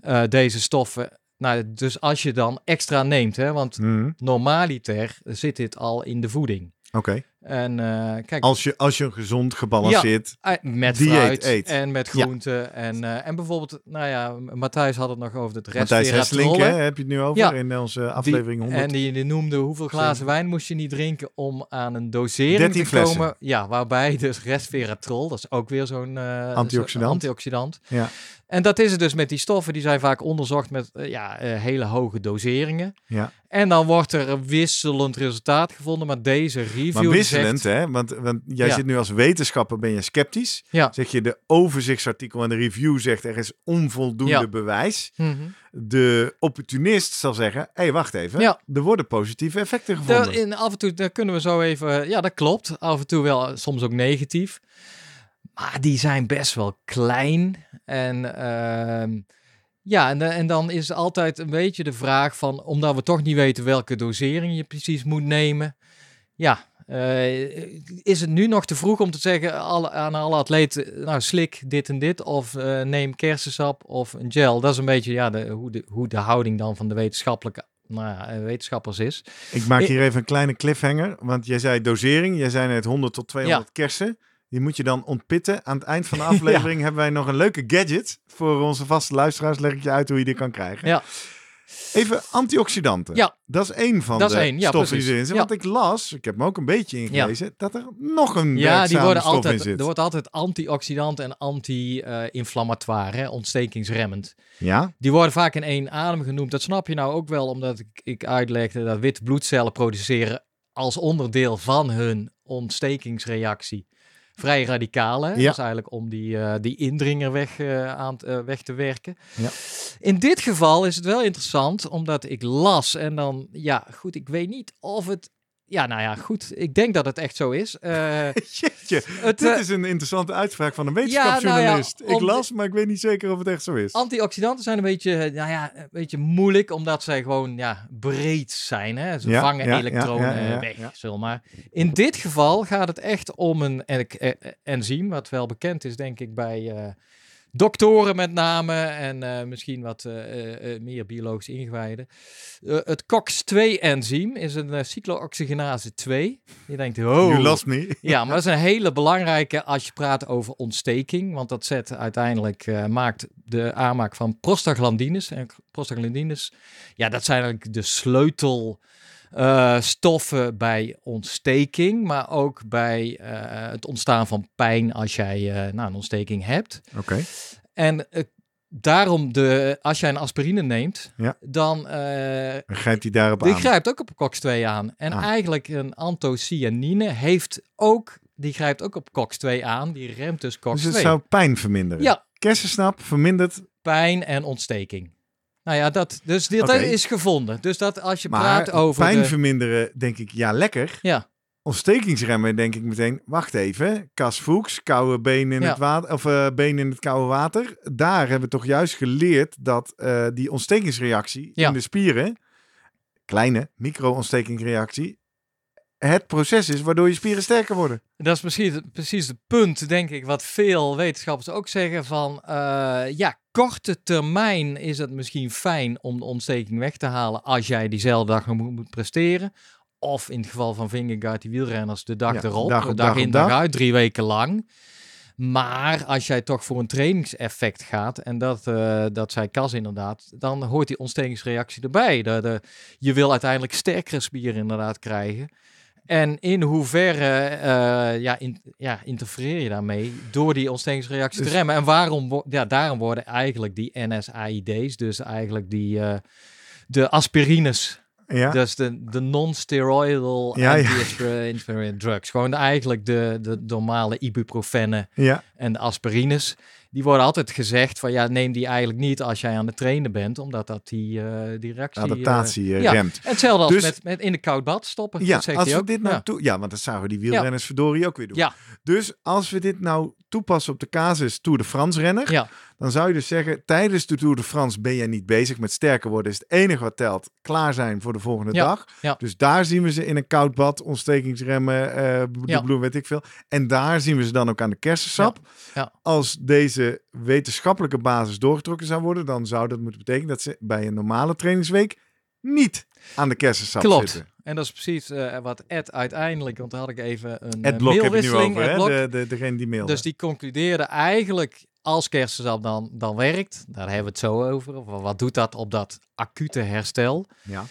[SPEAKER 1] uh, deze stoffen. Nou, dus als je dan extra neemt, hè, want
[SPEAKER 2] Hmm.
[SPEAKER 1] normaliter zit dit al in de voeding.
[SPEAKER 2] Oké.
[SPEAKER 1] En uh, kijk,
[SPEAKER 2] Als je, als je een gezond, gebalanceerd...
[SPEAKER 1] uh, met
[SPEAKER 2] dieet
[SPEAKER 1] fruit
[SPEAKER 2] eet.
[SPEAKER 1] en met
[SPEAKER 2] Ja.
[SPEAKER 1] groenten. En, uh, en bijvoorbeeld, nou ja, Matthijs had het nog over het
[SPEAKER 2] Matthijs Hesselink, hè, heb je het nu over
[SPEAKER 1] Ja.
[SPEAKER 2] in onze aflevering 100.
[SPEAKER 1] En die, die noemde hoeveel glazen wijn moest je niet drinken om aan een dosering
[SPEAKER 2] 13
[SPEAKER 1] te
[SPEAKER 2] flessen.
[SPEAKER 1] komen. Ja, waarbij dus resveratrol, dat is ook weer zo'n eh,
[SPEAKER 2] Antioxidant.
[SPEAKER 1] antioxidant.
[SPEAKER 2] Ja.
[SPEAKER 1] En dat is het dus met die stoffen, die zijn vaak onderzocht met eh, ja, eh, hele hoge doseringen.
[SPEAKER 2] Ja.
[SPEAKER 1] En dan wordt er een wisselend resultaat gevonden, maar deze review
[SPEAKER 2] Maar wisselend,
[SPEAKER 1] zegt,
[SPEAKER 2] hè? Want, want jij
[SPEAKER 1] Ja.
[SPEAKER 2] zit nu als wetenschapper, ben je sceptisch.
[SPEAKER 1] Ja.
[SPEAKER 2] Zeg je de overzichtsartikel en de review zegt er is onvoldoende
[SPEAKER 1] Ja.
[SPEAKER 2] bewijs.
[SPEAKER 1] Mhm.
[SPEAKER 2] De opportunist zal zeggen, hé, hey, wacht even.
[SPEAKER 1] Ja.
[SPEAKER 2] Er worden positieve effecten gevonden.
[SPEAKER 1] In, af en toe daar kunnen we zo even. Ja, dat klopt. Af en toe wel, soms ook negatief. Maar die zijn best wel klein. En ehm, ja, en, en dan is altijd een beetje de vraag van, omdat we toch niet weten welke dosering je precies moet nemen. Ja, eh, is het nu nog te vroeg om te zeggen alle, aan alle atleten, nou slik dit en dit, of eh, neem kersensap of een gel. Dat is een beetje ja, de, hoe, de, hoe de houding dan van de wetenschappelijke nou ja, eh, wetenschappers is.
[SPEAKER 2] Ik maak hier even een kleine cliffhanger. Want jij zei dosering. Jij zei net 100 tot 200 kersen. Die moet je dan ontpitten. Aan het eind van de aflevering hebben wij nog een leuke gadget. Voor onze vaste luisteraars leg ik je uit hoe je die kan krijgen.
[SPEAKER 1] Ja.
[SPEAKER 2] Even antioxidanten.
[SPEAKER 1] Ja.
[SPEAKER 2] Dat is één van
[SPEAKER 1] Dat is
[SPEAKER 2] de
[SPEAKER 1] één, ja,
[SPEAKER 2] stoffen die erin zitten. Want ik las, ik heb me ook een beetje ingelezen, dat er nog een
[SPEAKER 1] Ja, die worden altijd, er wordt altijd antioxidant en anti-inflammatoire, ontstekingsremmend.
[SPEAKER 2] Ja?
[SPEAKER 1] Die worden vaak in één adem genoemd. Dat snap je nou ook wel, omdat ik, ik uitlegde dat witte bloedcellen produceren als onderdeel van hun ontstekingsreactie vrij radicalen.
[SPEAKER 2] Ja.
[SPEAKER 1] Dat is eigenlijk om die, eh, die indringer weg, eh, aan, eh, weg te werken.
[SPEAKER 2] Ja.
[SPEAKER 1] In dit geval is het wel interessant, omdat ik las en dan, ja goed, ik weet niet of het... Ja, nou ja, goed. Ik denk dat het echt zo is. Eh,
[SPEAKER 2] Jeetje,
[SPEAKER 1] het,
[SPEAKER 2] dit
[SPEAKER 1] eh,
[SPEAKER 2] is een interessante uitspraak van een
[SPEAKER 1] nou ja,
[SPEAKER 2] wetenschapsjournalist. ik las, maar ik weet niet zeker of het echt zo is.
[SPEAKER 1] Antioxidanten zijn een beetje, eh, nou ja, een beetje moeilijk, omdat zij gewoon ja, breed zijn. Hè? Ze
[SPEAKER 2] Ja,
[SPEAKER 1] vangen elektronen weg, zeg maar. In dit geval gaat het echt om een en- enzym, wat wel bekend is, denk ik, bij doktoren met name en eh, misschien wat eh, eh, meer biologisch ingewijden. Het COX-2-enzym is een cyclooxygenase 2. Je denkt, oh,
[SPEAKER 2] You lost me.
[SPEAKER 1] ja, maar dat is een hele belangrijke als je praat over ontsteking. Want dat zet uiteindelijk, maakt de aanmaak van prostaglandines. En prostaglandines, ja, dat zijn eigenlijk de sleutel eh, stoffen bij ontsteking. Maar ook bij eh, het ontstaan van pijn als jij eh, nou, een ontsteking hebt.
[SPEAKER 2] Oké.
[SPEAKER 1] En daarom, de, als jij een aspirine neemt,
[SPEAKER 2] Ja.
[SPEAKER 1] dan...
[SPEAKER 2] grijpt hij daarop
[SPEAKER 1] die
[SPEAKER 2] aan.
[SPEAKER 1] grijpt ook op COX-2 aan. En
[SPEAKER 2] Ah.
[SPEAKER 1] eigenlijk een anthocyanine heeft ook, die grijpt ook op COX-2 aan. Die remt dus COX-2.
[SPEAKER 2] Dus het zou pijn verminderen.
[SPEAKER 1] Ja,
[SPEAKER 2] Kersensnap vermindert,
[SPEAKER 1] pijn en ontsteking. Nou ja, dat, dus dit
[SPEAKER 2] Oké.
[SPEAKER 1] is gevonden. Dus dat als je
[SPEAKER 2] maar
[SPEAKER 1] praat over
[SPEAKER 2] pijn
[SPEAKER 1] de,
[SPEAKER 2] verminderen denk ik, ja lekker.
[SPEAKER 1] Ja,
[SPEAKER 2] Ontstekingsremmen denk ik meteen, wacht even. Cas Fuchs, koude been in
[SPEAKER 1] Ja.
[SPEAKER 2] het water, of eh been in het koude water. Daar hebben we toch juist geleerd dat eh, die ontstekingsreactie
[SPEAKER 1] Ja.
[SPEAKER 2] in de spieren, kleine micro-ontstekingsreactie, het proces is waardoor je spieren sterker worden.
[SPEAKER 1] dat is precies, precies het punt, denk ik, wat veel wetenschappers ook zeggen van, eh, ja, korte termijn is het misschien fijn om de ontsteking weg te halen als jij diezelfde dag nog moet, presteren. Of in het geval van Vingegaard, die wielrenners, de dag
[SPEAKER 2] Ja,
[SPEAKER 1] erop,
[SPEAKER 2] dag op
[SPEAKER 1] dag,
[SPEAKER 2] dag
[SPEAKER 1] in dag
[SPEAKER 2] dag.
[SPEAKER 1] uit, drie weken lang. Maar als jij toch voor een trainingseffect gaat, en dat, eh, dat zei Cas inderdaad, dan hoort die ontstekingsreactie erbij. De, de, je wil uiteindelijk sterkere spieren inderdaad krijgen. En in hoeverre eh, ja, in, ja, interfereer je daarmee door die ontstekingsreactie
[SPEAKER 2] Dus-
[SPEAKER 1] te remmen? En waarom, ja, daarom worden eigenlijk die NSAID's, dus eigenlijk die, eh, de aspirines,
[SPEAKER 2] Ja.
[SPEAKER 1] Dus de, de non-steroidal
[SPEAKER 2] Ja, ja.
[SPEAKER 1] anti-inspiratory drugs. Gewoon eigenlijk de, de normale ibuprofennen
[SPEAKER 2] Ja,
[SPEAKER 1] en de aspirines. Die worden altijd gezegd van ja, neem die eigenlijk niet als jij aan het trainen bent. Omdat dat die, eh, die reactie... eh,
[SPEAKER 2] adaptatie eh,
[SPEAKER 1] ja.
[SPEAKER 2] remt.
[SPEAKER 1] hetzelfde als
[SPEAKER 2] Dus-
[SPEAKER 1] met, met in de koud bad stoppen.
[SPEAKER 2] Ja,
[SPEAKER 1] dat zegt
[SPEAKER 2] als we
[SPEAKER 1] ook.
[SPEAKER 2] dit nou
[SPEAKER 1] ja.
[SPEAKER 2] toe... Ja, want dat zagen die wielrenners verdorie ook weer doen. Dus als we dit nou toepassen op de casus Tour de France renner,
[SPEAKER 1] Ja.
[SPEAKER 2] Dan zou je dus zeggen, tijdens de Tour de France ben jij niet bezig met sterker worden. Is het enige wat telt klaar zijn voor de volgende
[SPEAKER 1] Ja,
[SPEAKER 2] dag.
[SPEAKER 1] ja.
[SPEAKER 2] Dus daar zien we ze in een koud bad, ontstekingsremmen, de
[SPEAKER 1] Ja.
[SPEAKER 2] bloem, weet ik veel. En daar zien we ze dan ook aan de kersensap.
[SPEAKER 1] Ja.
[SPEAKER 2] Als deze wetenschappelijke basis doorgetrokken zou worden, dan zou dat moeten betekenen dat ze bij een normale trainingsweek niet aan de kersensap
[SPEAKER 1] Klopt.
[SPEAKER 2] zitten.
[SPEAKER 1] En dat is precies eh, wat Ed uiteindelijk, want daar had ik even een
[SPEAKER 2] Ed
[SPEAKER 1] eh,
[SPEAKER 2] Blok heb je nu
[SPEAKER 1] mailwisseling.
[SPEAKER 2] over,
[SPEAKER 1] Ed? Blok.
[SPEAKER 2] De, de, degene die mailde.
[SPEAKER 1] Dus die concludeerde eigenlijk als kersensap dan, dan werkt, daar hebben we het zo over. Of wat doet dat op dat acute herstel?
[SPEAKER 2] ja.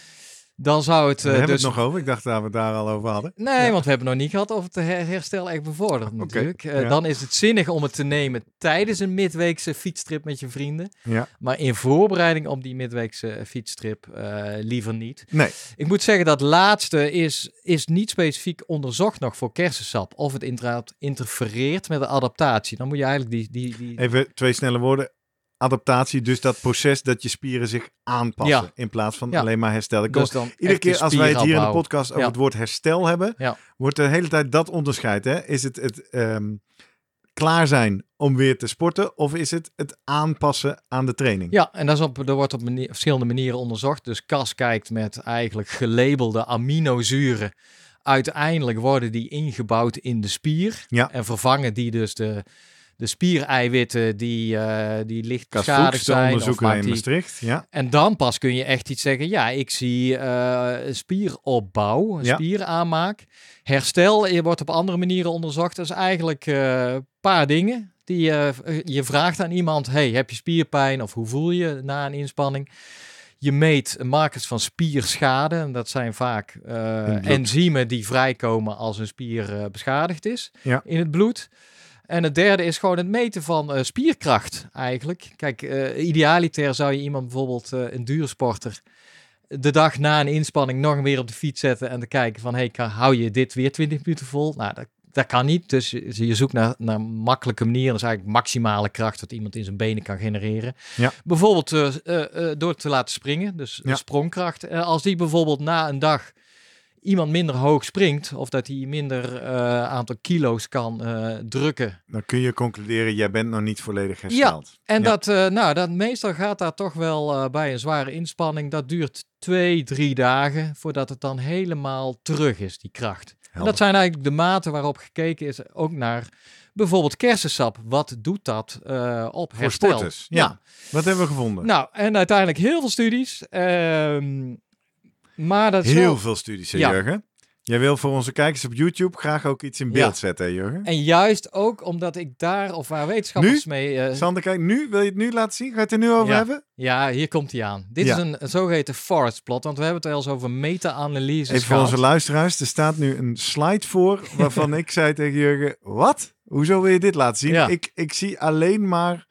[SPEAKER 1] Dan zou het
[SPEAKER 2] We
[SPEAKER 1] eh,
[SPEAKER 2] hebben
[SPEAKER 1] dus...
[SPEAKER 2] het nog over. Ik dacht dat we het daar al over hadden.
[SPEAKER 1] Nee,
[SPEAKER 2] Ja.
[SPEAKER 1] want we hebben nog niet gehad of het her- herstel echt bevordert natuurlijk. Eh,
[SPEAKER 2] ja.
[SPEAKER 1] Dan is het zinnig om het te nemen tijdens een midweekse fietstrip met je vrienden.
[SPEAKER 2] Ja.
[SPEAKER 1] Maar in voorbereiding op die midweekse fietstrip eh, liever niet.
[SPEAKER 2] Nee.
[SPEAKER 1] Ik moet zeggen dat laatste is, is niet specifiek onderzocht nog voor kersensap. Of het inderdaad interfereert met de adaptatie. Dan moet je eigenlijk die... die, die...
[SPEAKER 2] Even twee snelle woorden. Adaptatie, dus dat proces dat je spieren zich aanpassen.
[SPEAKER 1] Ja.
[SPEAKER 2] In plaats van
[SPEAKER 1] Ja.
[SPEAKER 2] alleen maar herstel. Ik kom-
[SPEAKER 1] dus dan
[SPEAKER 2] Iedere keer als wij het hier in de podcast over
[SPEAKER 1] Ja.
[SPEAKER 2] het woord herstel hebben, wordt de hele tijd dat onderscheid. Hè? Is het het ehm, klaar zijn om weer te sporten of is het het aanpassen aan de training?
[SPEAKER 1] Ja, en dat is op, wordt op manier- verschillende manieren onderzocht. Dus Cas kijkt met eigenlijk gelabelde aminozuren. Uiteindelijk worden die ingebouwd in de spier. En vervangen die dus de, de spiereiwitten die, eh, die licht beschadigd zijn. Of
[SPEAKER 2] in Maastricht. Ja.
[SPEAKER 1] en dan pas kun je echt iets zeggen. Ja, ik zie eh, spieropbouw,
[SPEAKER 2] Ja.
[SPEAKER 1] spieraanmaak. Herstel je wordt op andere manieren onderzocht. Dat is eigenlijk eh, een paar dingen. Die je, vraagt aan iemand, hey, heb je spierpijn of hoe voel je na een inspanning? Je meet markers van spierschade. En dat zijn vaak eh, enzymen die vrijkomen als een spier eh, beschadigd is
[SPEAKER 2] Ja.
[SPEAKER 1] in het bloed. En het derde is gewoon het meten van eh, spierkracht eigenlijk. Kijk, eh, idealiter zou je iemand bijvoorbeeld, eh, een duursporter, de dag na een inspanning nog weer op de fiets zetten en te kijken van, hey, kan- hou je dit weer 20 minuten vol? Nou, dat, dat kan niet. Dus je, je zoekt naar, naar makkelijke manieren. Dat is eigenlijk maximale kracht dat iemand in zijn benen kan genereren.
[SPEAKER 2] Ja.
[SPEAKER 1] Bijvoorbeeld door te laten springen, dus
[SPEAKER 2] Ja.
[SPEAKER 1] sprongkracht. Als die bijvoorbeeld na een dag iemand minder hoog springt, of dat hij minder eh, aantal kilo's kan eh, drukken.
[SPEAKER 2] Dan kun je concluderen, jij bent nog niet volledig hersteld.
[SPEAKER 1] En
[SPEAKER 2] Ja.
[SPEAKER 1] dat, eh, nou, dat meestal gaat daar toch wel bij een zware inspanning. Dat duurt twee, drie dagen voordat het dan helemaal terug is, die kracht. En dat zijn eigenlijk de maten waarop gekeken is, ook naar bijvoorbeeld kersensap. Wat doet dat eh, op
[SPEAKER 2] Voor
[SPEAKER 1] herstel?
[SPEAKER 2] sporters. Ja. Wat hebben we gevonden?
[SPEAKER 1] Nou, en uiteindelijk heel veel studies. ehm, maar dat is
[SPEAKER 2] Heel
[SPEAKER 1] wel-
[SPEAKER 2] veel studies, hè,
[SPEAKER 1] Ja.
[SPEAKER 2] Jurgen. Jij wil voor onze kijkers op YouTube graag ook iets in beeld
[SPEAKER 1] Ja.
[SPEAKER 2] zetten, hè, Jurgen?
[SPEAKER 1] En juist ook omdat ik daar, of waar wetenschappers mee... eh,
[SPEAKER 2] Sander, kijk, nu, wil je het nu laten zien? Ga je het er nu over
[SPEAKER 1] Ja.
[SPEAKER 2] hebben?
[SPEAKER 1] ja, hier komt hij aan. Dit
[SPEAKER 2] Ja.
[SPEAKER 1] is een, een zogeheten forest plot, want we hebben het al eens over meta-analyses
[SPEAKER 2] Even voor onze luisteraars, er staat nu een slide voor waarvan ik zei tegen Jurgen, wat? Hoezo wil je dit laten zien? Ik, ik zie alleen maar,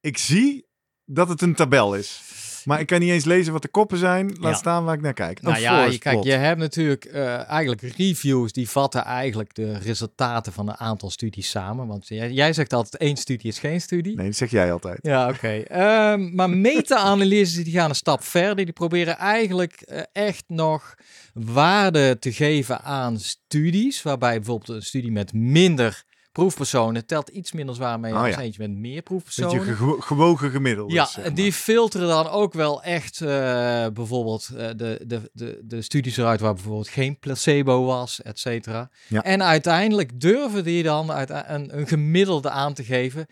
[SPEAKER 2] ik zie dat het een tabel is. Maar ik kan niet eens lezen wat de koppen zijn. Laat
[SPEAKER 1] Ja.
[SPEAKER 2] staan waar ik naar kijk.
[SPEAKER 1] Nou
[SPEAKER 2] Een
[SPEAKER 1] ja, je, kijk, je hebt natuurlijk eh, eigenlijk reviews die vatten eigenlijk de resultaten van een aantal studies samen. Want jij, jij zegt altijd één studie is geen studie.
[SPEAKER 2] Nee, dat zeg jij altijd.
[SPEAKER 1] Ja, oké. Ehm, maar meta-analyses die gaan een stap verder. Die proberen eigenlijk eh, echt nog waarde te geven aan studies. Waarbij bijvoorbeeld een studie met minder proefpersonen telt iets minder zwaar mee
[SPEAKER 2] Oh
[SPEAKER 1] dan
[SPEAKER 2] ja.
[SPEAKER 1] eentje met meer
[SPEAKER 2] Beetje
[SPEAKER 1] proefpersonen.
[SPEAKER 2] gewo- gewogen gemiddeld.
[SPEAKER 1] Ja,
[SPEAKER 2] zeg
[SPEAKER 1] die filteren dan ook wel echt eh, bijvoorbeeld eh, de, de, de, de studies eruit waar bijvoorbeeld geen placebo was, et cetera.
[SPEAKER 2] Ja.
[SPEAKER 1] En uiteindelijk durven die dan uit, een, een gemiddelde aan te geven.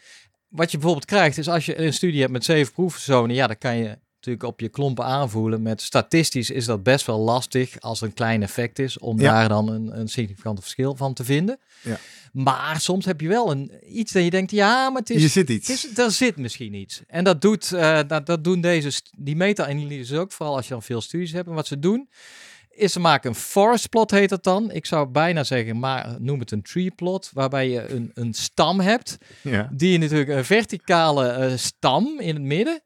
[SPEAKER 1] Wat je bijvoorbeeld krijgt is als je een studie hebt met zeven proefpersonen, ja, dan kan je natuurlijk op je klompen aanvoelen. Met statistisch is dat best wel lastig als er een klein effect is, om
[SPEAKER 2] Ja.
[SPEAKER 1] daar dan een, een significant verschil van te vinden.
[SPEAKER 2] Ja.
[SPEAKER 1] Maar soms heb je wel een, iets dat je denkt, ja, maar het is,
[SPEAKER 2] Je zit iets.
[SPEAKER 1] het is, er zit misschien iets. En dat, doet, eh, dat, dat doen deze, die meta-analyses ook, vooral als je dan veel studies hebt. En wat ze doen, is ze maken een forest plot, heet dat dan. Ik zou bijna zeggen, maar noem het een tree plot, waarbij je een, een stam hebt,
[SPEAKER 2] Ja.
[SPEAKER 1] die natuurlijk een verticale eh, stam in het midden.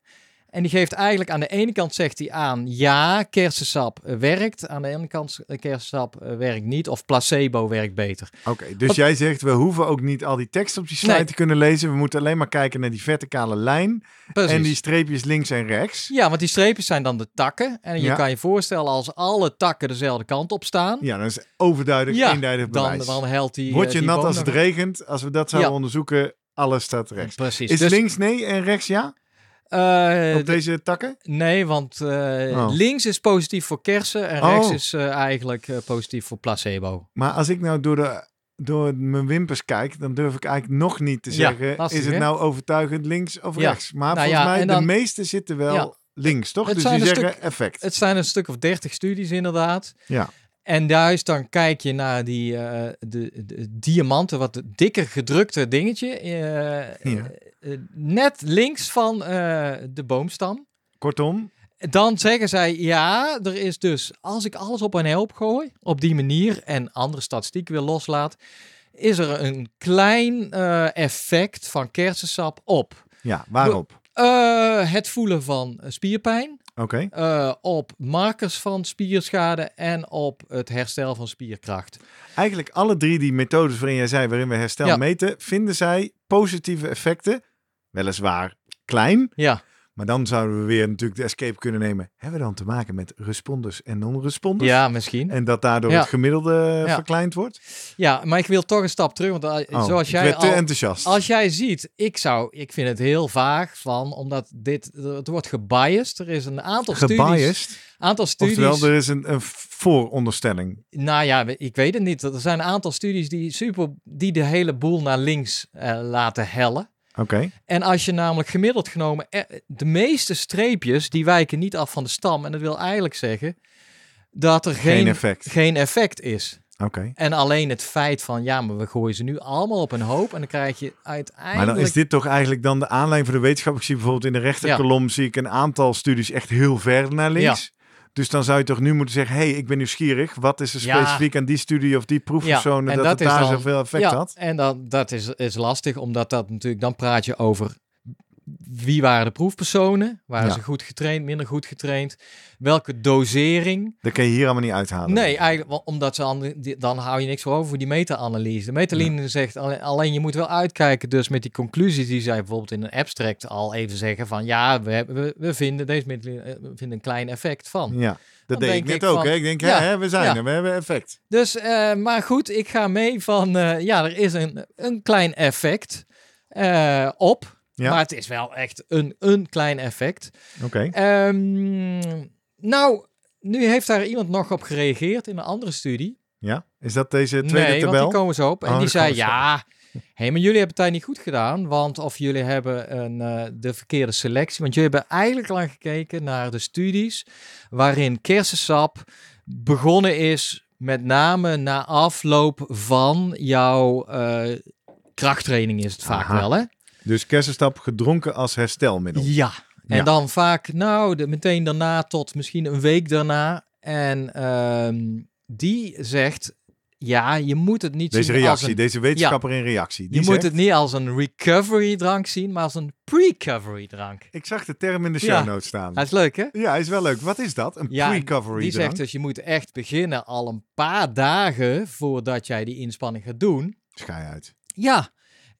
[SPEAKER 1] En die geeft eigenlijk aan de ene kant zegt hij aan ja, kersensap eh, werkt. Aan de andere kant eh, kersensap eh, werkt niet. Of placebo werkt beter.
[SPEAKER 2] Oké, dus
[SPEAKER 1] Wat-
[SPEAKER 2] jij zegt we hoeven ook niet al die tekst op die slide
[SPEAKER 1] Nee.
[SPEAKER 2] te kunnen lezen. We moeten alleen maar kijken naar die verticale lijn
[SPEAKER 1] Precies.
[SPEAKER 2] en die streepjes links en rechts.
[SPEAKER 1] Ja, want die streepjes zijn dan de takken. En je
[SPEAKER 2] Ja.
[SPEAKER 1] kan je voorstellen als alle takken dezelfde kant op staan.
[SPEAKER 2] Ja, dat is overduidelijk,
[SPEAKER 1] Ja,
[SPEAKER 2] eenduidig
[SPEAKER 1] dan,
[SPEAKER 2] bewijs.
[SPEAKER 1] dan helpt die.
[SPEAKER 2] Word je
[SPEAKER 1] die
[SPEAKER 2] nat als het regent? Als we dat zouden
[SPEAKER 1] Ja.
[SPEAKER 2] onderzoeken, alles staat rechts.
[SPEAKER 1] Precies.
[SPEAKER 2] Is
[SPEAKER 1] Dus,
[SPEAKER 2] links nee en rechts ja?
[SPEAKER 1] Eh,
[SPEAKER 2] Op deze takken?
[SPEAKER 1] Nee, want eh,
[SPEAKER 2] Oh.
[SPEAKER 1] links is positief voor kersen en
[SPEAKER 2] Oh.
[SPEAKER 1] rechts is eh, eigenlijk positief voor placebo.
[SPEAKER 2] Maar als ik nou door, de, door mijn wimpers kijk, dan durf ik eigenlijk nog niet te
[SPEAKER 1] Ja,
[SPEAKER 2] zeggen,
[SPEAKER 1] lastig,
[SPEAKER 2] is het
[SPEAKER 1] hè?
[SPEAKER 2] nou overtuigend links of
[SPEAKER 1] Ja.
[SPEAKER 2] rechts? Maar
[SPEAKER 1] Nou
[SPEAKER 2] volgens
[SPEAKER 1] ja,
[SPEAKER 2] mij,
[SPEAKER 1] dan-
[SPEAKER 2] de meeste zitten wel links, toch?
[SPEAKER 1] Het
[SPEAKER 2] dus die zeggen
[SPEAKER 1] stuk-
[SPEAKER 2] effect.
[SPEAKER 1] Het zijn een stuk of dertig studies inderdaad.
[SPEAKER 2] Ja.
[SPEAKER 1] En juist dan kijk je naar die eh, de, de diamanten, wat dikker gedrukte dingetje. eh,
[SPEAKER 2] Ja.
[SPEAKER 1] eh, net links van de boomstam.
[SPEAKER 2] Kortom,
[SPEAKER 1] Dan zeggen zij, ja, er is dus, als ik alles op een hoop gooi, op die manier, en andere statistieken weer loslaat, is er een klein effect van kersensap op.
[SPEAKER 2] ja, waarop?
[SPEAKER 1] Het voelen van spierpijn,
[SPEAKER 2] Oké.
[SPEAKER 1] eh, op markers van spierschade en op het herstel van spierkracht.
[SPEAKER 2] Eigenlijk alle drie die methodes waarin jij zei, waarin we herstel
[SPEAKER 1] Ja.
[SPEAKER 2] meten, vinden zij positieve effecten. Weliswaar klein,
[SPEAKER 1] Ja,
[SPEAKER 2] maar dan zouden we weer natuurlijk de escape kunnen nemen. Hebben we dan te maken met responders en non-responders?
[SPEAKER 1] ja misschien.
[SPEAKER 2] En dat daardoor
[SPEAKER 1] Ja.
[SPEAKER 2] het gemiddelde
[SPEAKER 1] Ja.
[SPEAKER 2] verkleind wordt?
[SPEAKER 1] Ja, maar ik wil toch een stap terug, want eh,
[SPEAKER 2] Oh,
[SPEAKER 1] zoals
[SPEAKER 2] ik
[SPEAKER 1] jij
[SPEAKER 2] te enthousiast.
[SPEAKER 1] Als jij ziet, ik zou, ik vind het heel vaag van, omdat dit, het wordt gebiased. Er is een aantal studies,
[SPEAKER 2] Gebiased.
[SPEAKER 1] aantal studies.
[SPEAKER 2] Oftewel, er is een, een vooronderstelling.
[SPEAKER 1] Nou ja, ik weet het niet. Er zijn een aantal studies die super, die de hele boel naar links eh, laten hellen.
[SPEAKER 2] Oké.
[SPEAKER 1] En als je namelijk gemiddeld genomen, eh, de meeste streepjes die wijken niet af van de stam. En dat wil eigenlijk zeggen dat er
[SPEAKER 2] Geen,
[SPEAKER 1] geen,
[SPEAKER 2] effect.
[SPEAKER 1] geen effect is.
[SPEAKER 2] Oké.
[SPEAKER 1] En alleen het feit van, ja, maar we gooien ze nu allemaal op een hoop. En dan krijg je uiteindelijk...
[SPEAKER 2] Maar dan is dit toch eigenlijk dan de aanleiding voor de wetenschap. Ik zie bijvoorbeeld in de rechterkolom zie ik een aantal studies echt heel ver naar links. Dus dan zou je toch nu moeten zeggen, hey, ik ben nieuwsgierig. Wat is er
[SPEAKER 1] Ja.
[SPEAKER 2] specifiek aan die studie of die proefpersonen
[SPEAKER 1] Ja,
[SPEAKER 2] dat,
[SPEAKER 1] dat
[SPEAKER 2] het daar
[SPEAKER 1] dan-
[SPEAKER 2] zoveel effect
[SPEAKER 1] ja,
[SPEAKER 2] had?
[SPEAKER 1] en dat, dat is, is lastig, omdat dat natuurlijk, dan praat je over wie waren de proefpersonen? Waren
[SPEAKER 2] Ja.
[SPEAKER 1] ze goed getraind, minder goed getraind? Welke dosering?
[SPEAKER 2] Dat kan je hier allemaal niet uithalen.
[SPEAKER 1] Nee, eigenlijk, omdat ze dan, die- dan hou je niks voor over voor die meta-analyse. De meta-analyse zegt alleen, alleen je moet wel uitkijken dus met die conclusies die zij bijvoorbeeld in een abstract al even zeggen van ja, we, we, we vinden deze eh, we vinden een klein effect van.
[SPEAKER 2] Ja, dat
[SPEAKER 1] Dan
[SPEAKER 2] deed ik
[SPEAKER 1] denk
[SPEAKER 2] net ook.
[SPEAKER 1] van-
[SPEAKER 2] hè? Ik denk,
[SPEAKER 1] Ja,
[SPEAKER 2] hè, we zijn
[SPEAKER 1] ja.
[SPEAKER 2] er, we hebben effect.
[SPEAKER 1] Dus, eh, maar goed, ik ga mee van ja, er is een, een klein effect eh, op.
[SPEAKER 2] Ja.
[SPEAKER 1] Maar het is wel echt een, een klein effect.
[SPEAKER 2] Oké.
[SPEAKER 1] Ehm, nou, nu heeft daar iemand nog op gereageerd in een andere studie.
[SPEAKER 2] Ja, is dat deze tweede
[SPEAKER 1] nee,
[SPEAKER 2] tabel?
[SPEAKER 1] want die komen zo op. En
[SPEAKER 2] Oh,
[SPEAKER 1] die zei,
[SPEAKER 2] ze
[SPEAKER 1] ja, hé, maar jullie hebben het daar niet goed gedaan. Want of jullie hebben een, eh, de verkeerde selectie. Want jullie hebben eigenlijk al gekeken naar de studies waarin kersensap begonnen is met name na afloop van jouw eh, krachttraining is het vaak
[SPEAKER 2] Aha.
[SPEAKER 1] wel, hè?
[SPEAKER 2] Dus kersenstap gedronken als herstelmiddel.
[SPEAKER 1] Ja. En
[SPEAKER 2] Ja.
[SPEAKER 1] dan vaak, nou, de, meteen daarna tot misschien een week daarna. En ehm, die zegt, ja, je moet het niet
[SPEAKER 2] Deze
[SPEAKER 1] zien als
[SPEAKER 2] reactie,
[SPEAKER 1] een...
[SPEAKER 2] deze wetenschapper in reactie. Die
[SPEAKER 1] Je moet het niet als een recovery drank zien, maar als een pre-covery drank.
[SPEAKER 2] Ik zag de term in de show
[SPEAKER 1] Ja.
[SPEAKER 2] notes staan.
[SPEAKER 1] Dat is leuk, hè?
[SPEAKER 2] Ja, is wel leuk. Wat is dat? Een
[SPEAKER 1] Ja,
[SPEAKER 2] pre-recovery
[SPEAKER 1] Die
[SPEAKER 2] drank?
[SPEAKER 1] zegt dus, je moet echt beginnen al een paar dagen voordat jij die inspanning gaat doen.
[SPEAKER 2] Schij uit.
[SPEAKER 1] Ja,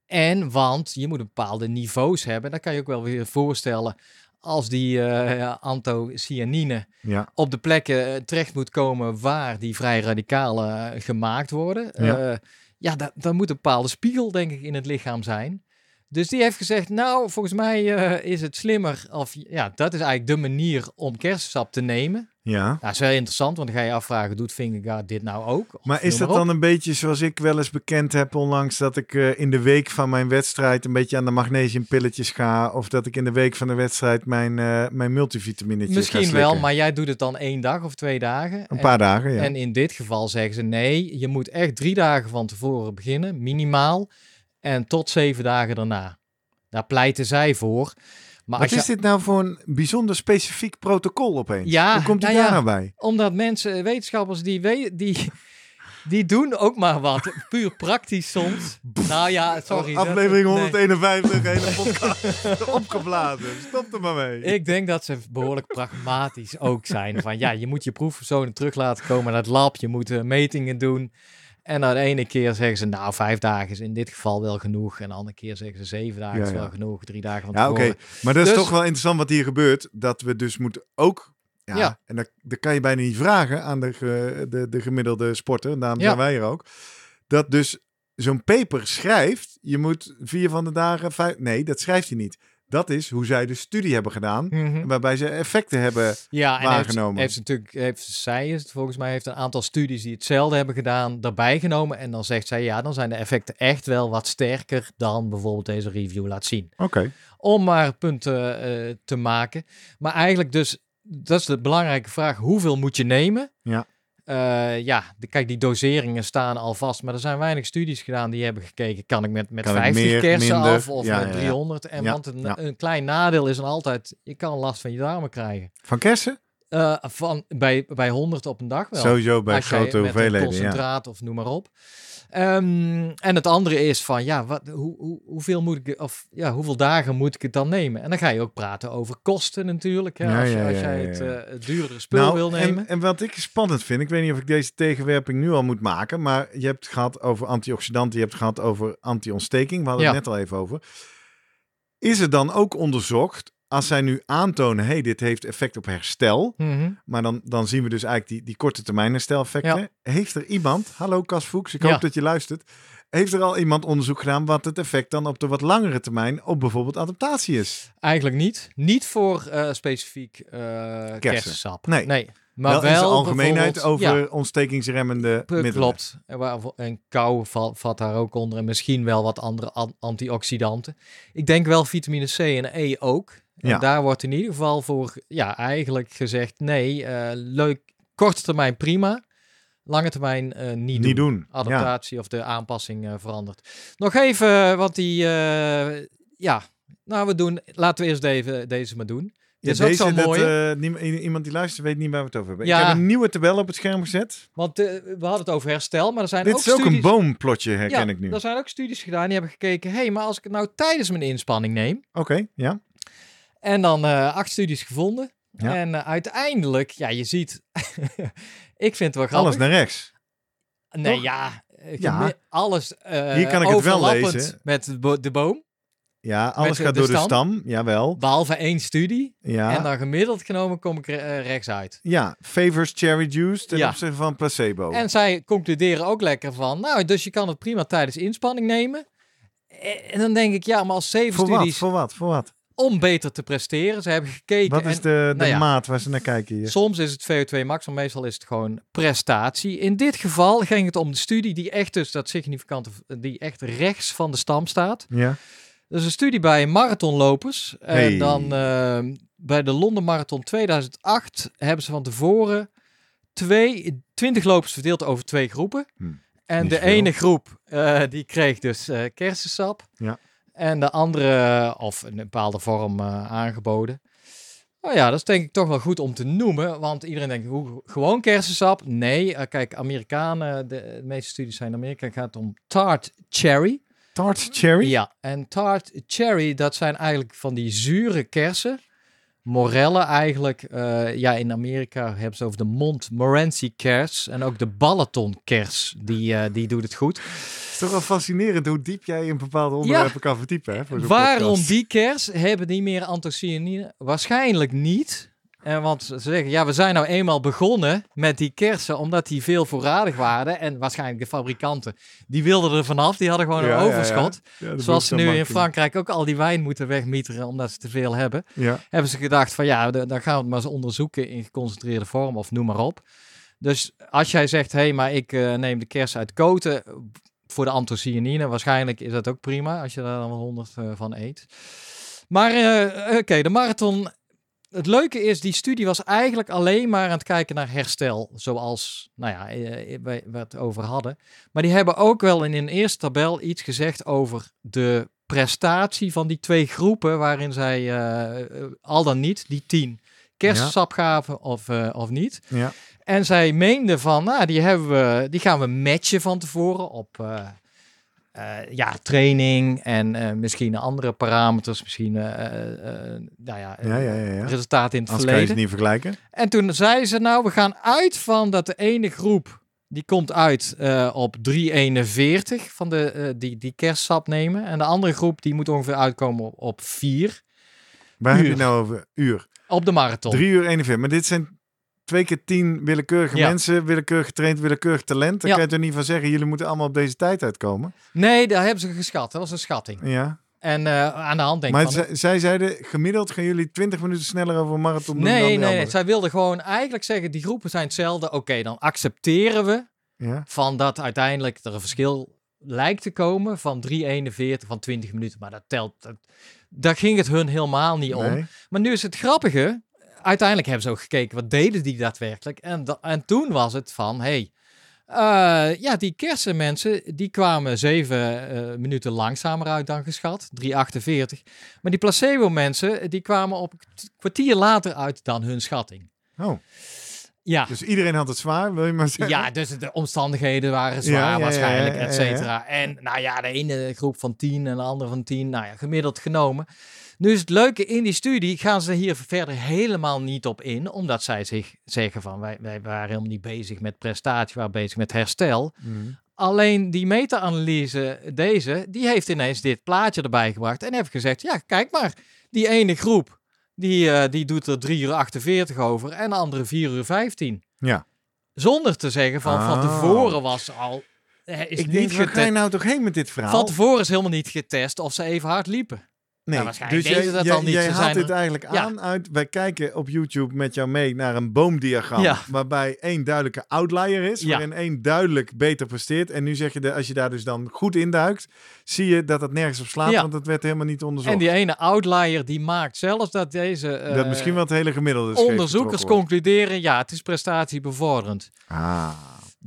[SPEAKER 1] en want je moet bepaalde niveaus hebben. Dan kan je ook wel weer voorstellen als die eh anthocyanine
[SPEAKER 2] Ja.
[SPEAKER 1] op de plekken eh, terecht moet komen waar die vrij radicalen eh, gemaakt worden.
[SPEAKER 2] Ja.
[SPEAKER 1] Ja, ja da- dan moet een bepaalde spiegel, denk ik, in het lichaam zijn. Dus die heeft gezegd, nou, volgens mij is het slimmer, of ja, dat is eigenlijk de manier om kersensap te nemen.
[SPEAKER 2] Ja.
[SPEAKER 1] Nou, dat is wel interessant, want dan ga je afvragen, doet Fingergaard dit nou ook? Of
[SPEAKER 2] Maar is dat dan een beetje zoals ik wel eens bekend heb onlangs dat ik eh, in de week van mijn wedstrijd een beetje aan de magnesiumpilletjes ga of dat ik in de week van de wedstrijd mijn, eh mijn multivitaminetjes ga
[SPEAKER 1] Misschien
[SPEAKER 2] slikken?
[SPEAKER 1] wel, maar jij doet het dan één dag of twee dagen.
[SPEAKER 2] Een
[SPEAKER 1] En-
[SPEAKER 2] paar dagen, ja.
[SPEAKER 1] En in dit geval zeggen ze nee, je moet echt drie dagen van tevoren beginnen, minimaal. En tot zeven dagen daarna. Daar pleiten zij voor. Maar
[SPEAKER 2] Wat is
[SPEAKER 1] je,
[SPEAKER 2] dit nou voor een bijzonder specifiek protocol opeens?
[SPEAKER 1] Ja,
[SPEAKER 2] Hoe komt die
[SPEAKER 1] nou
[SPEAKER 2] daar
[SPEAKER 1] ja.
[SPEAKER 2] nou bij?
[SPEAKER 1] Omdat mensen, wetenschappers, die, we- die, Die doen ook maar wat. Puur praktisch soms. Nou ja, sorry.
[SPEAKER 2] Aflevering
[SPEAKER 1] nee.
[SPEAKER 2] 151, hele podcast opgeblazen. Stop er maar mee.
[SPEAKER 1] Ik denk dat ze behoorlijk pragmatisch ook zijn. Van ja, je moet je proefpersonen terug laten komen naar het lab. Je moet eh, metingen doen. En dan de ene keer zeggen ze, nou, vijf dagen is in dit geval wel genoeg. En de andere keer zeggen ze, zeven dagen
[SPEAKER 2] Ja,
[SPEAKER 1] is
[SPEAKER 2] ja.
[SPEAKER 1] wel genoeg. Drie dagen van
[SPEAKER 2] Ja, oké. Maar dat is
[SPEAKER 1] Dus-
[SPEAKER 2] toch wel interessant wat hier gebeurt. Dat we dus moeten ook... Ja,
[SPEAKER 1] Ja.
[SPEAKER 2] en dat, dat kan je bijna niet vragen aan de, de, de gemiddelde sporter. Daarom zijn wij hier ook. Dat dus zo'n paper schrijft. Je moet vier van de dagen... Vijf, nee, dat schrijft hij niet. Dat is hoe zij de studie hebben gedaan.
[SPEAKER 1] Mhm.
[SPEAKER 2] Waarbij ze effecten hebben.
[SPEAKER 1] Ja, en
[SPEAKER 2] waargenomen.
[SPEAKER 1] Heeft, heeft ze natuurlijk, heeft zij is het volgens mij, heeft een aantal studies die hetzelfde hebben gedaan, daarbij genomen. En dan zegt zij, ja, dan zijn de effecten echt wel wat sterker dan bijvoorbeeld deze review laat zien.
[SPEAKER 2] Oké.
[SPEAKER 1] Om maar punten eh, te maken. Maar eigenlijk dus, dat is de belangrijke vraag, hoeveel moet je nemen?
[SPEAKER 2] Ja.
[SPEAKER 1] Eh, ja, de, kijk, die doseringen staan al vast, maar er zijn weinig studies gedaan die hebben gekeken, kan ik met, met
[SPEAKER 2] Kan ik
[SPEAKER 1] 50
[SPEAKER 2] meer,
[SPEAKER 1] kersen
[SPEAKER 2] minder?
[SPEAKER 1] af of
[SPEAKER 2] Ja,
[SPEAKER 1] met
[SPEAKER 2] ja, ja.
[SPEAKER 1] 300? En want een, een klein nadeel is dan altijd, je kan last van je darmen krijgen.
[SPEAKER 2] Van kersen?
[SPEAKER 1] Eh, van, bij, bij 100 op een dag wel.
[SPEAKER 2] Sowieso bij grote hoeveelheden. Ja.
[SPEAKER 1] concentraat of noem maar op. Ehm, en het andere is van, ja, wat, hoe, hoe, hoeveel moet ik, of ja, hoeveel dagen moet ik het dan nemen? En dan ga je ook praten over kosten natuurlijk. Hè,
[SPEAKER 2] Ja,
[SPEAKER 1] als
[SPEAKER 2] ja,
[SPEAKER 1] als jij het, eh, het duurdere spul wil
[SPEAKER 2] Nou, en,
[SPEAKER 1] nemen.
[SPEAKER 2] en wat ik spannend vind, ik weet niet of ik deze tegenwerping nu al moet maken, maar je hebt het gehad over antioxidanten, je hebt het gehad over anti-ontsteking, we hadden het net al even over. Is er dan ook onderzocht, als zij nu aantonen, hey, dit heeft effect op herstel,
[SPEAKER 1] Mhm.
[SPEAKER 2] maar dan, dan zien we dus eigenlijk die, die korte termijn hersteleffecten. Heeft er iemand, hallo Cas Fuchs, ik
[SPEAKER 1] Ja.
[SPEAKER 2] hoop dat je luistert, heeft er al iemand onderzoek gedaan wat het effect dan op de wat langere termijn op bijvoorbeeld adaptatie is?
[SPEAKER 1] Eigenlijk niet. Niet voor eh, specifiek eh kersensap.
[SPEAKER 2] Nee.
[SPEAKER 1] nee. Maar
[SPEAKER 2] wel,
[SPEAKER 1] wel,
[SPEAKER 2] in zijn algemeenheid over
[SPEAKER 1] ja,
[SPEAKER 2] ontstekingsremmende middelen.
[SPEAKER 1] Klopt. En, kou vat, vat daar ook onder. En misschien wel wat andere an- antioxidanten. Ik denk wel vitamine C en E ook. En
[SPEAKER 2] Ja.
[SPEAKER 1] daar wordt in ieder geval voor ja, eigenlijk gezegd... nee, eh, leuk, korte termijn prima. Lange termijn eh, niet,
[SPEAKER 2] Niet
[SPEAKER 1] doen.
[SPEAKER 2] doen. Ja.
[SPEAKER 1] Adaptatie of de aanpassing eh, verandert. Nog even, want die... ja, nou we doen... Laten we eerst deze, deze maar doen.
[SPEAKER 2] Ja,
[SPEAKER 1] Dit is ook zo mooi.
[SPEAKER 2] iemand die luistert weet niet waar we het over hebben.
[SPEAKER 1] Ja.
[SPEAKER 2] Ik heb een nieuwe tabel op het scherm gezet.
[SPEAKER 1] Want we hadden het over herstel, maar er zijn
[SPEAKER 2] Dit
[SPEAKER 1] ook
[SPEAKER 2] is ook
[SPEAKER 1] studies...
[SPEAKER 2] een boomplotje, herken
[SPEAKER 1] ja,
[SPEAKER 2] ik nu.
[SPEAKER 1] er zijn ook studies gedaan die hebben gekeken... hé, hey, maar als ik het nou tijdens mijn inspanning neem...
[SPEAKER 2] Oké, ja.
[SPEAKER 1] En dan eh, acht studies gevonden.
[SPEAKER 2] Ja.
[SPEAKER 1] En eh, uiteindelijk, ja, je ziet... ik vind het wel grappig.
[SPEAKER 2] Alles naar rechts.
[SPEAKER 1] Nee,
[SPEAKER 2] toch?
[SPEAKER 1] ja. Alles eh
[SPEAKER 2] Hier kan ik het wel lezen.
[SPEAKER 1] met de, bo- de boom.
[SPEAKER 2] Ja, alles gaat
[SPEAKER 1] de
[SPEAKER 2] door de
[SPEAKER 1] stam?
[SPEAKER 2] stam. Jawel.
[SPEAKER 1] Behalve één studie.
[SPEAKER 2] Ja.
[SPEAKER 1] En dan gemiddeld genomen kom ik eh, rechts uit.
[SPEAKER 2] ja, favors cherry juice ten
[SPEAKER 1] Ja.
[SPEAKER 2] opzichte van placebo.
[SPEAKER 1] En zij concluderen ook lekker van... Nou, dus je kan het prima tijdens inspanning nemen. En dan denk ik, ja, maar als zeven
[SPEAKER 2] voor wat?
[SPEAKER 1] studies
[SPEAKER 2] Voor wat? Voor wat?
[SPEAKER 1] Om beter te presteren. Ze hebben gekeken.
[SPEAKER 2] Wat is
[SPEAKER 1] en-
[SPEAKER 2] de, de
[SPEAKER 1] nou ja.
[SPEAKER 2] maat waar ze naar kijken hier?
[SPEAKER 1] Soms is het VO2 max, maar meestal is het gewoon prestatie. In dit geval ging het om de studie die echt dus dat significante, die echt rechts van de stam staat.
[SPEAKER 2] Ja.
[SPEAKER 1] Dat is een studie bij marathonlopers.
[SPEAKER 2] Hey.
[SPEAKER 1] En dan eh, bij de Londen Marathon 2008 hebben ze van tevoren twee, 20 lopers verdeeld over twee groepen.
[SPEAKER 2] Hm,
[SPEAKER 1] En de
[SPEAKER 2] veel.
[SPEAKER 1] ene groep eh, die kreeg dus eh kersensap.
[SPEAKER 2] Ja.
[SPEAKER 1] En de andere, of een bepaalde vorm eh, aangeboden. Nou ja, dat is denk ik toch wel goed om te noemen. Want iedereen denkt, hoe, gewoon kersensap? Nee, eh, kijk, Amerikanen, de, de meeste studies zijn in Amerika, gaat om tart cherry.
[SPEAKER 2] Tart cherry?
[SPEAKER 1] Ja, en tart cherry, dat zijn eigenlijk van die zure kersen. Morellen eigenlijk. eh, ja, in Amerika hebben ze over de Montmorency kers. En ook de Balaton kers. Die, eh, die doet het goed.
[SPEAKER 2] Het is toch wel fascinerend hoe diep jij in bepaalde onderwerpen kan verdiepen. Hè, voor
[SPEAKER 1] Waarom
[SPEAKER 2] podcast.
[SPEAKER 1] die kers? Hebben die meer antocyanine? Waarschijnlijk niet. En want ze zeggen, ja, we zijn nou eenmaal begonnen met die kersen, omdat die veel voorradig waren. En waarschijnlijk de fabrikanten, die wilden er vanaf. Die hadden gewoon
[SPEAKER 2] Ja,
[SPEAKER 1] een
[SPEAKER 2] ja.
[SPEAKER 1] overschot.
[SPEAKER 2] Ja,
[SPEAKER 1] Zoals ze nu in. Frankrijk ook al die wijn moeten wegmieteren, omdat ze te veel hebben.
[SPEAKER 2] Ja.
[SPEAKER 1] Hebben ze gedacht van, ja, dan gaan we het maar eens onderzoeken in geconcentreerde vorm of noem maar op. Dus als jij zegt, hé, hey, maar ik eh, neem de kers uit koten voor de anthocyanine, waarschijnlijk is dat ook prima als je daar dan wel 100 eh, van eet. Maar eh, oké, de marathon. Het leuke is, die studie was eigenlijk alleen maar aan het kijken naar herstel. Zoals, nou ja, eh, wij we het over hadden. Maar die hebben ook wel in een eerste tabel iets gezegd over de prestatie van die twee groepen. Waarin zij eh, eh, al dan niet die tien kersensap gaven of, eh, of niet.
[SPEAKER 2] Ja.
[SPEAKER 1] En zij meenden van, nou, die, hebben we, die gaan we matchen van tevoren op eh, eh, ja, training en eh, misschien andere parameters, misschien eh, nou ja,
[SPEAKER 2] Ja, ja, ja, ja.
[SPEAKER 1] resultaten in het
[SPEAKER 2] Anders kan je
[SPEAKER 1] verleden.
[SPEAKER 2] niet vergelijken.
[SPEAKER 1] En toen zei ze, nou, we gaan uit van dat de ene groep, die komt uit op 3,41 van de, die, die kerstsap nemen. En de andere groep, die moet ongeveer uitkomen op, op 4
[SPEAKER 2] Waar heb je
[SPEAKER 1] Uur.
[SPEAKER 2] nou over? Uur.
[SPEAKER 1] op de marathon.
[SPEAKER 2] 3 uur 41. Maar dit zijn twee keer tien willekeurige
[SPEAKER 1] Ja.
[SPEAKER 2] mensen, willekeurig getraind, willekeurig talent. Dan
[SPEAKER 1] Ja.
[SPEAKER 2] kan je toch niet van zeggen, jullie moeten allemaal op deze tijd uitkomen?
[SPEAKER 1] Nee, daar hebben ze geschat. Dat was een schatting.
[SPEAKER 2] Ja.
[SPEAKER 1] En eh, aan de hand denk ik
[SPEAKER 2] Maar
[SPEAKER 1] van...
[SPEAKER 2] zij, zeiden, gemiddeld gaan jullie 20 minuten sneller over een marathon doen dan
[SPEAKER 1] Nee, nee, nee.
[SPEAKER 2] anderen.
[SPEAKER 1] Zij wilden gewoon eigenlijk zeggen, die groepen zijn hetzelfde. Oké, dan accepteren we
[SPEAKER 2] Ja.
[SPEAKER 1] van dat uiteindelijk er een verschil lijkt te komen van 3,41 van 20 minuten. Maar dat telt, dat, daar ging het hun helemaal niet om.
[SPEAKER 2] Nee.
[SPEAKER 1] Maar nu is het grappige. Uiteindelijk hebben ze ook gekeken, wat deden die daadwerkelijk? En, da- en toen was het van, hey, eh, ja, die kersenmensen, die kwamen zeven eh, minuten langzamer uit dan geschat, 3,48. Maar die placebo-mensen, die kwamen op een kwartier later uit dan hun schatting.
[SPEAKER 2] Oh,
[SPEAKER 1] Ja,
[SPEAKER 2] dus iedereen had het zwaar, wil je maar zeggen?
[SPEAKER 1] ja, dus de omstandigheden waren zwaar
[SPEAKER 2] Ja, ja, ja,
[SPEAKER 1] waarschijnlijk,
[SPEAKER 2] ja, ja,
[SPEAKER 1] et cetera. En nou ja, de ene groep van 10 en de andere van 10, nou ja, gemiddeld genomen. Nu is het leuke, in die studie gaan ze hier verder helemaal niet op in, omdat zij zich zeggen van, wij, wij waren helemaal niet bezig met prestatie, we waren bezig met herstel.
[SPEAKER 2] Mhm.
[SPEAKER 1] Alleen die meta-analyse, deze, die heeft ineens dit plaatje erbij gebracht en heeft gezegd, ja, kijk maar, die ene groep, die, eh, die doet er 3 uur 48 over en de andere 4 uur 15.
[SPEAKER 2] Ja.
[SPEAKER 1] Zonder te zeggen van, van
[SPEAKER 2] Ah.
[SPEAKER 1] tevoren was al, eh, is
[SPEAKER 2] Ik
[SPEAKER 1] niet
[SPEAKER 2] denk, waar ga je
[SPEAKER 1] getest.
[SPEAKER 2] nou toch heen met dit verhaal?
[SPEAKER 1] Van tevoren is helemaal niet getest of ze even hard liepen.
[SPEAKER 2] Nee,
[SPEAKER 1] waarschijnlijk
[SPEAKER 2] dus jij,
[SPEAKER 1] dat
[SPEAKER 2] jij,
[SPEAKER 1] niet.
[SPEAKER 2] jij haalt dit eigenlijk
[SPEAKER 1] Ja.
[SPEAKER 2] aan uit... Wij kijken op YouTube met jou mee naar een boomdiagram...
[SPEAKER 1] Ja.
[SPEAKER 2] waarbij één duidelijke outlier is...
[SPEAKER 1] Ja.
[SPEAKER 2] waarin één duidelijk beter presteert. En nu zeg je, de, als je daar dus dan goed induikt... zie je dat het nergens op slaat, want dat werd helemaal niet onderzocht.
[SPEAKER 1] En die ene outlier die maakt zelfs dat deze eh,
[SPEAKER 2] dat misschien wel het hele gemiddelde scheef
[SPEAKER 1] onderzoekers concluderen, ja, het is prestatiebevorderend.
[SPEAKER 2] Ah,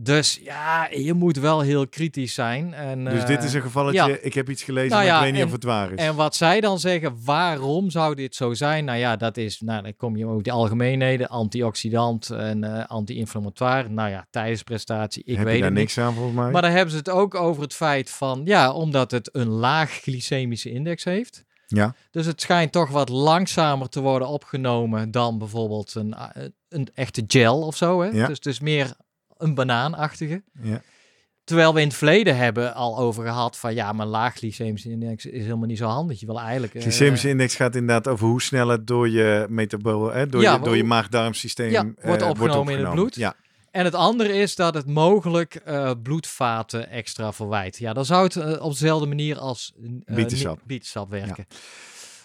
[SPEAKER 1] Dus ja, je moet wel heel kritisch zijn. En,
[SPEAKER 2] dus
[SPEAKER 1] eh,
[SPEAKER 2] dit is een gevalletje...
[SPEAKER 1] ja.
[SPEAKER 2] Ik heb iets gelezen,
[SPEAKER 1] Nou
[SPEAKER 2] maar
[SPEAKER 1] ja,
[SPEAKER 2] ik weet niet
[SPEAKER 1] en-
[SPEAKER 2] of het waar is.
[SPEAKER 1] En wat zij dan zeggen, waarom zou dit zo zijn? Nou ja, dat is, nou dan kom je ook die algemeenheden, antioxidant en eh anti-inflammatoire. Nou ja, tijdens prestatie, ik
[SPEAKER 2] heb
[SPEAKER 1] weet
[SPEAKER 2] je daar
[SPEAKER 1] niet.
[SPEAKER 2] niks aan volgens mij?
[SPEAKER 1] Maar dan hebben ze het ook over het feit van, ja, omdat het een laag glycemische index heeft.
[SPEAKER 2] Ja.
[SPEAKER 1] Dus het schijnt toch wat langzamer te worden opgenomen dan bijvoorbeeld een, eh, een echte gel of zo. Hè?
[SPEAKER 2] Ja.
[SPEAKER 1] Dus het is meer een banaanachtige.
[SPEAKER 2] Ja.
[SPEAKER 1] Terwijl we in het verleden hebben al over gehad van ja, maar laag glycemische index is helemaal niet zo handig. Je wil eigenlijk... eh,
[SPEAKER 2] Glycemische index gaat inderdaad over hoe snel het door je metabool, hè, door,
[SPEAKER 1] Ja,
[SPEAKER 2] je, door je maag-darmsysteem
[SPEAKER 1] Ja,
[SPEAKER 2] eh,
[SPEAKER 1] wordt opgenomen in het bloed.
[SPEAKER 2] Ja,
[SPEAKER 1] En het andere is dat het mogelijk eh, bloedvaten extra verwijt. Ja, dan zou het eh, op dezelfde manier als eh,
[SPEAKER 2] Bietensap.
[SPEAKER 1] bietensap werken.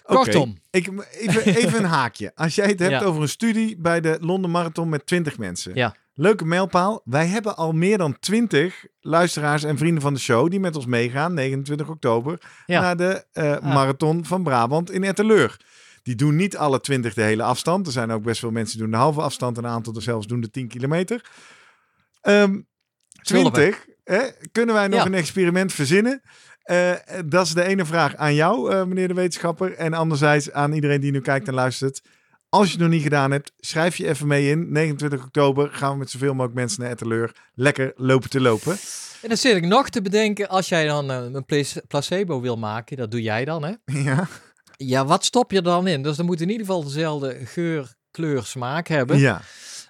[SPEAKER 1] Kortom,
[SPEAKER 2] Ik, even, even een haakje. Als jij het hebt over een studie bij de Londen Marathon met 20 mensen.
[SPEAKER 1] Ja.
[SPEAKER 2] Leuke mijlpaal. Wij hebben al meer dan 20 luisteraars en vrienden van de show die met ons meegaan, 29 oktober,
[SPEAKER 1] Ja.
[SPEAKER 2] naar de eh,
[SPEAKER 1] Ah.
[SPEAKER 2] Marathon van Brabant in Etteleur. Die doen niet alle 20 de hele afstand. Er zijn ook best veel mensen die doen de halve afstand. Een aantal er zelfs doen de 10 kilometer. Ehm
[SPEAKER 1] Zullen we?
[SPEAKER 2] 20. Hè? Kunnen wij nog
[SPEAKER 1] Ja.
[SPEAKER 2] een experiment verzinnen? Eh, dat is de ene vraag aan jou, eh, meneer de wetenschapper. En anderzijds aan iedereen die nu kijkt en luistert. Als je het nog niet gedaan hebt, schrijf je even mee in. 29 oktober gaan we met zoveel mogelijk mensen naar Etteleur. Lekker lopen te lopen.
[SPEAKER 1] en dan zit ik nog te bedenken, als jij dan eh, een place- placebo wil maken, dat doe jij dan hè?
[SPEAKER 2] Ja,
[SPEAKER 1] Ja, wat stop je dan in? Dus dan moet in ieder geval dezelfde geur, kleur, smaak hebben.
[SPEAKER 2] ja,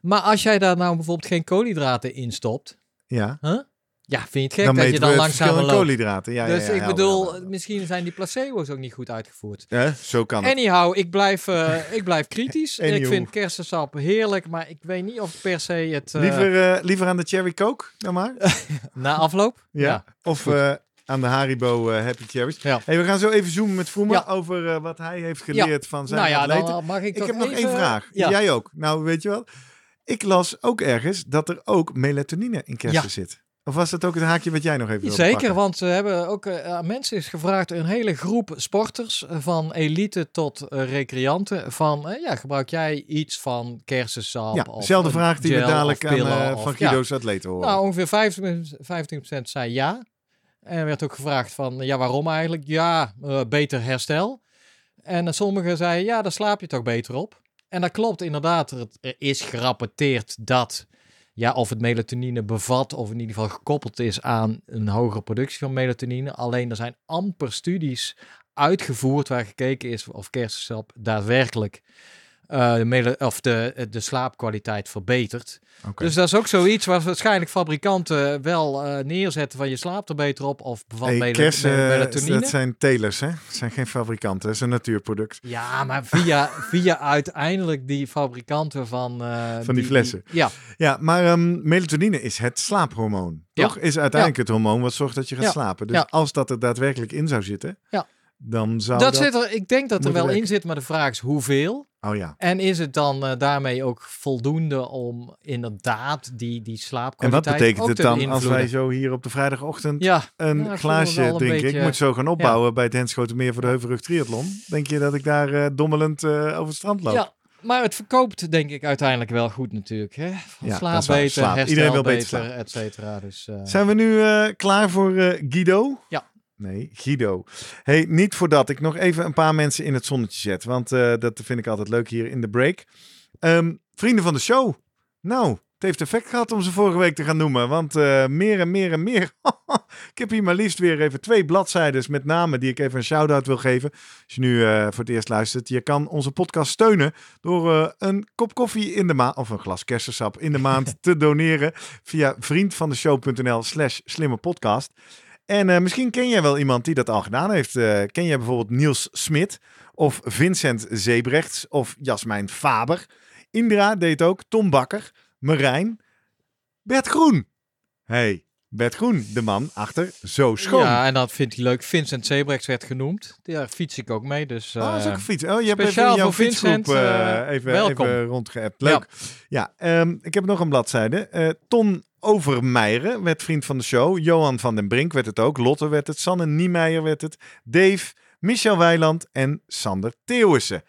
[SPEAKER 1] Maar als jij daar nou bijvoorbeeld geen koolhydraten in stopt,
[SPEAKER 2] ja.
[SPEAKER 1] huh? Ja, vind je het gek
[SPEAKER 2] Dan
[SPEAKER 1] dat je dan langzamer
[SPEAKER 2] in
[SPEAKER 1] loopt?
[SPEAKER 2] koolhydraten. Ja,
[SPEAKER 1] dus
[SPEAKER 2] ja, ja,
[SPEAKER 1] ik bedoel,
[SPEAKER 2] helder,
[SPEAKER 1] misschien zijn die placebo's ook niet goed uitgevoerd.
[SPEAKER 2] Hè? Zo kan het.
[SPEAKER 1] Anyhow, ik blijf, eh, ik blijf kritisch. ik
[SPEAKER 2] Anyhow.
[SPEAKER 1] vind kersensap heerlijk, maar ik weet niet of per se het... eh,
[SPEAKER 2] Liever, eh, liever aan de cherry coke dan maar.
[SPEAKER 1] Na afloop?
[SPEAKER 2] Ja. Of aan de Haribo Happy Cherries.
[SPEAKER 1] Ja.
[SPEAKER 2] Hey, we gaan zo even zoomen met Vroemen
[SPEAKER 1] Ja.
[SPEAKER 2] over wat hij heeft geleerd van zijn
[SPEAKER 1] Nou ja,
[SPEAKER 2] atleten.
[SPEAKER 1] dan mag ik
[SPEAKER 2] Ik heb nog één vraag. Jij ook. Nou, weet je wel. Ik las ook ergens dat er ook melatonine in kersen zit. Of was dat ook het haakje wat jij nog even wilde
[SPEAKER 1] Zeker, want we hebben ook eh, mensen is gevraagd, een hele groep sporters, eh, van elite tot eh, recreanten, van ja, gebruik jij iets van kersensap?
[SPEAKER 2] Ja, dezelfde vraag die we dadelijk aan,
[SPEAKER 1] of-
[SPEAKER 2] van
[SPEAKER 1] ja.
[SPEAKER 2] Guido's atleten horen.
[SPEAKER 1] Nou, ongeveer 25%, 25% zei ja. En er werd ook gevraagd van, ja, waarom eigenlijk? Ja, beter herstel. En sommigen zeiden, ja, daar slaap je toch beter op. En dat klopt inderdaad. Er, er is gerapporteerd dat, ja, of het melatonine bevat, of in ieder geval gekoppeld is aan een hogere productie van melatonine. Alleen er zijn amper studies uitgevoerd waar gekeken is of kersensap daadwerkelijk eh, de, of de, de slaapkwaliteit verbetert. Dus dat is ook zoiets waar waarschijnlijk fabrikanten wel eh, neerzetten van je slaapt er beter op of bevat
[SPEAKER 2] Hey, kersen,
[SPEAKER 1] me-
[SPEAKER 2] eh,
[SPEAKER 1] melatonine.
[SPEAKER 2] dat zijn telers, hè? Dat zijn geen fabrikanten, dat is een natuurproduct.
[SPEAKER 1] Ja, maar via, via uiteindelijk die fabrikanten van... eh,
[SPEAKER 2] Van die flessen.
[SPEAKER 1] ja,
[SPEAKER 2] Ja, maar ehm, melatonine is het slaaphormoon.
[SPEAKER 1] Ja.
[SPEAKER 2] Toch? Is uiteindelijk het hormoon wat zorgt dat je gaat
[SPEAKER 1] Ja.
[SPEAKER 2] slapen. Dus als dat er daadwerkelijk in zou zitten,
[SPEAKER 1] Ja.
[SPEAKER 2] dan zou
[SPEAKER 1] dat,
[SPEAKER 2] dat...
[SPEAKER 1] zit er, ik denk dat er wel in zit, maar de vraag is hoeveel.
[SPEAKER 2] Oh ja.
[SPEAKER 1] En is het dan eh, daarmee ook voldoende om inderdaad die, die
[SPEAKER 2] En
[SPEAKER 1] slaapkwaliteit
[SPEAKER 2] wat betekent het dan als wij zo hier op de vrijdagochtend
[SPEAKER 1] Ja,
[SPEAKER 2] een glaasje
[SPEAKER 1] een beetje-
[SPEAKER 2] Ik moet zo gaan opbouwen bij het Henschotenmeer voor de Heuvelrug Triathlon. Denk je dat ik daar eh, dommelend eh, over het strand loop?
[SPEAKER 1] ja, maar het verkoopt denk ik uiteindelijk wel goed natuurlijk. Hè? Van
[SPEAKER 2] Ja,
[SPEAKER 1] slaap beter,
[SPEAKER 2] Slaap. Iedereen wil beter
[SPEAKER 1] beter, et cetera. Dus,
[SPEAKER 2] Zijn we nu klaar voor Guido?
[SPEAKER 1] Ja.
[SPEAKER 2] Nee, Guido. Hey, niet voordat ik nog even een paar mensen in het zonnetje zet. Want eh, dat vind ik altijd leuk hier in de break. Ehm, vrienden van de show. Nou, het heeft effect gehad om ze vorige week te gaan noemen. Want eh, meer en meer en meer. ik heb hier maar liefst weer even twee bladzijden met namen die ik even een shout-out wil geven. Als je nu eh, voor het eerst luistert. Je kan onze podcast steunen door een kop koffie in de maand. Of een glas kersensap in de maand te doneren. Via vriendvandeshow.nl slash slimme podcast. En eh, misschien ken jij wel iemand die dat al gedaan heeft. Eh, ken jij bijvoorbeeld Niels Smit of Vincent Zebrechts of Jasmijn Faber? Indra deed ook, Tom Bakker, Marijn, Bert Groen. Hey, Bert Groen, de man achter Zo Schoon.
[SPEAKER 1] Ja, en dat vindt hij leuk. Vincent Zebrechts werd genoemd. Daar fiets ik ook mee. Dus,
[SPEAKER 2] Oh, dat is ook
[SPEAKER 1] eh,
[SPEAKER 2] een fiets. Oh, je hebt even jouw
[SPEAKER 1] voor
[SPEAKER 2] fietsgroep
[SPEAKER 1] Vincent,
[SPEAKER 2] eh, even, even rondgeappt. Leuk. Ja, ehm, ik heb nog een bladzijde. Eh, Ton Overmeijeren werd vriend van de show. Johan van den Brink werd het ook. Lotte werd het. Sanne Niemeyer werd het. Dave, Michel Weiland en Sander Theeuwissen.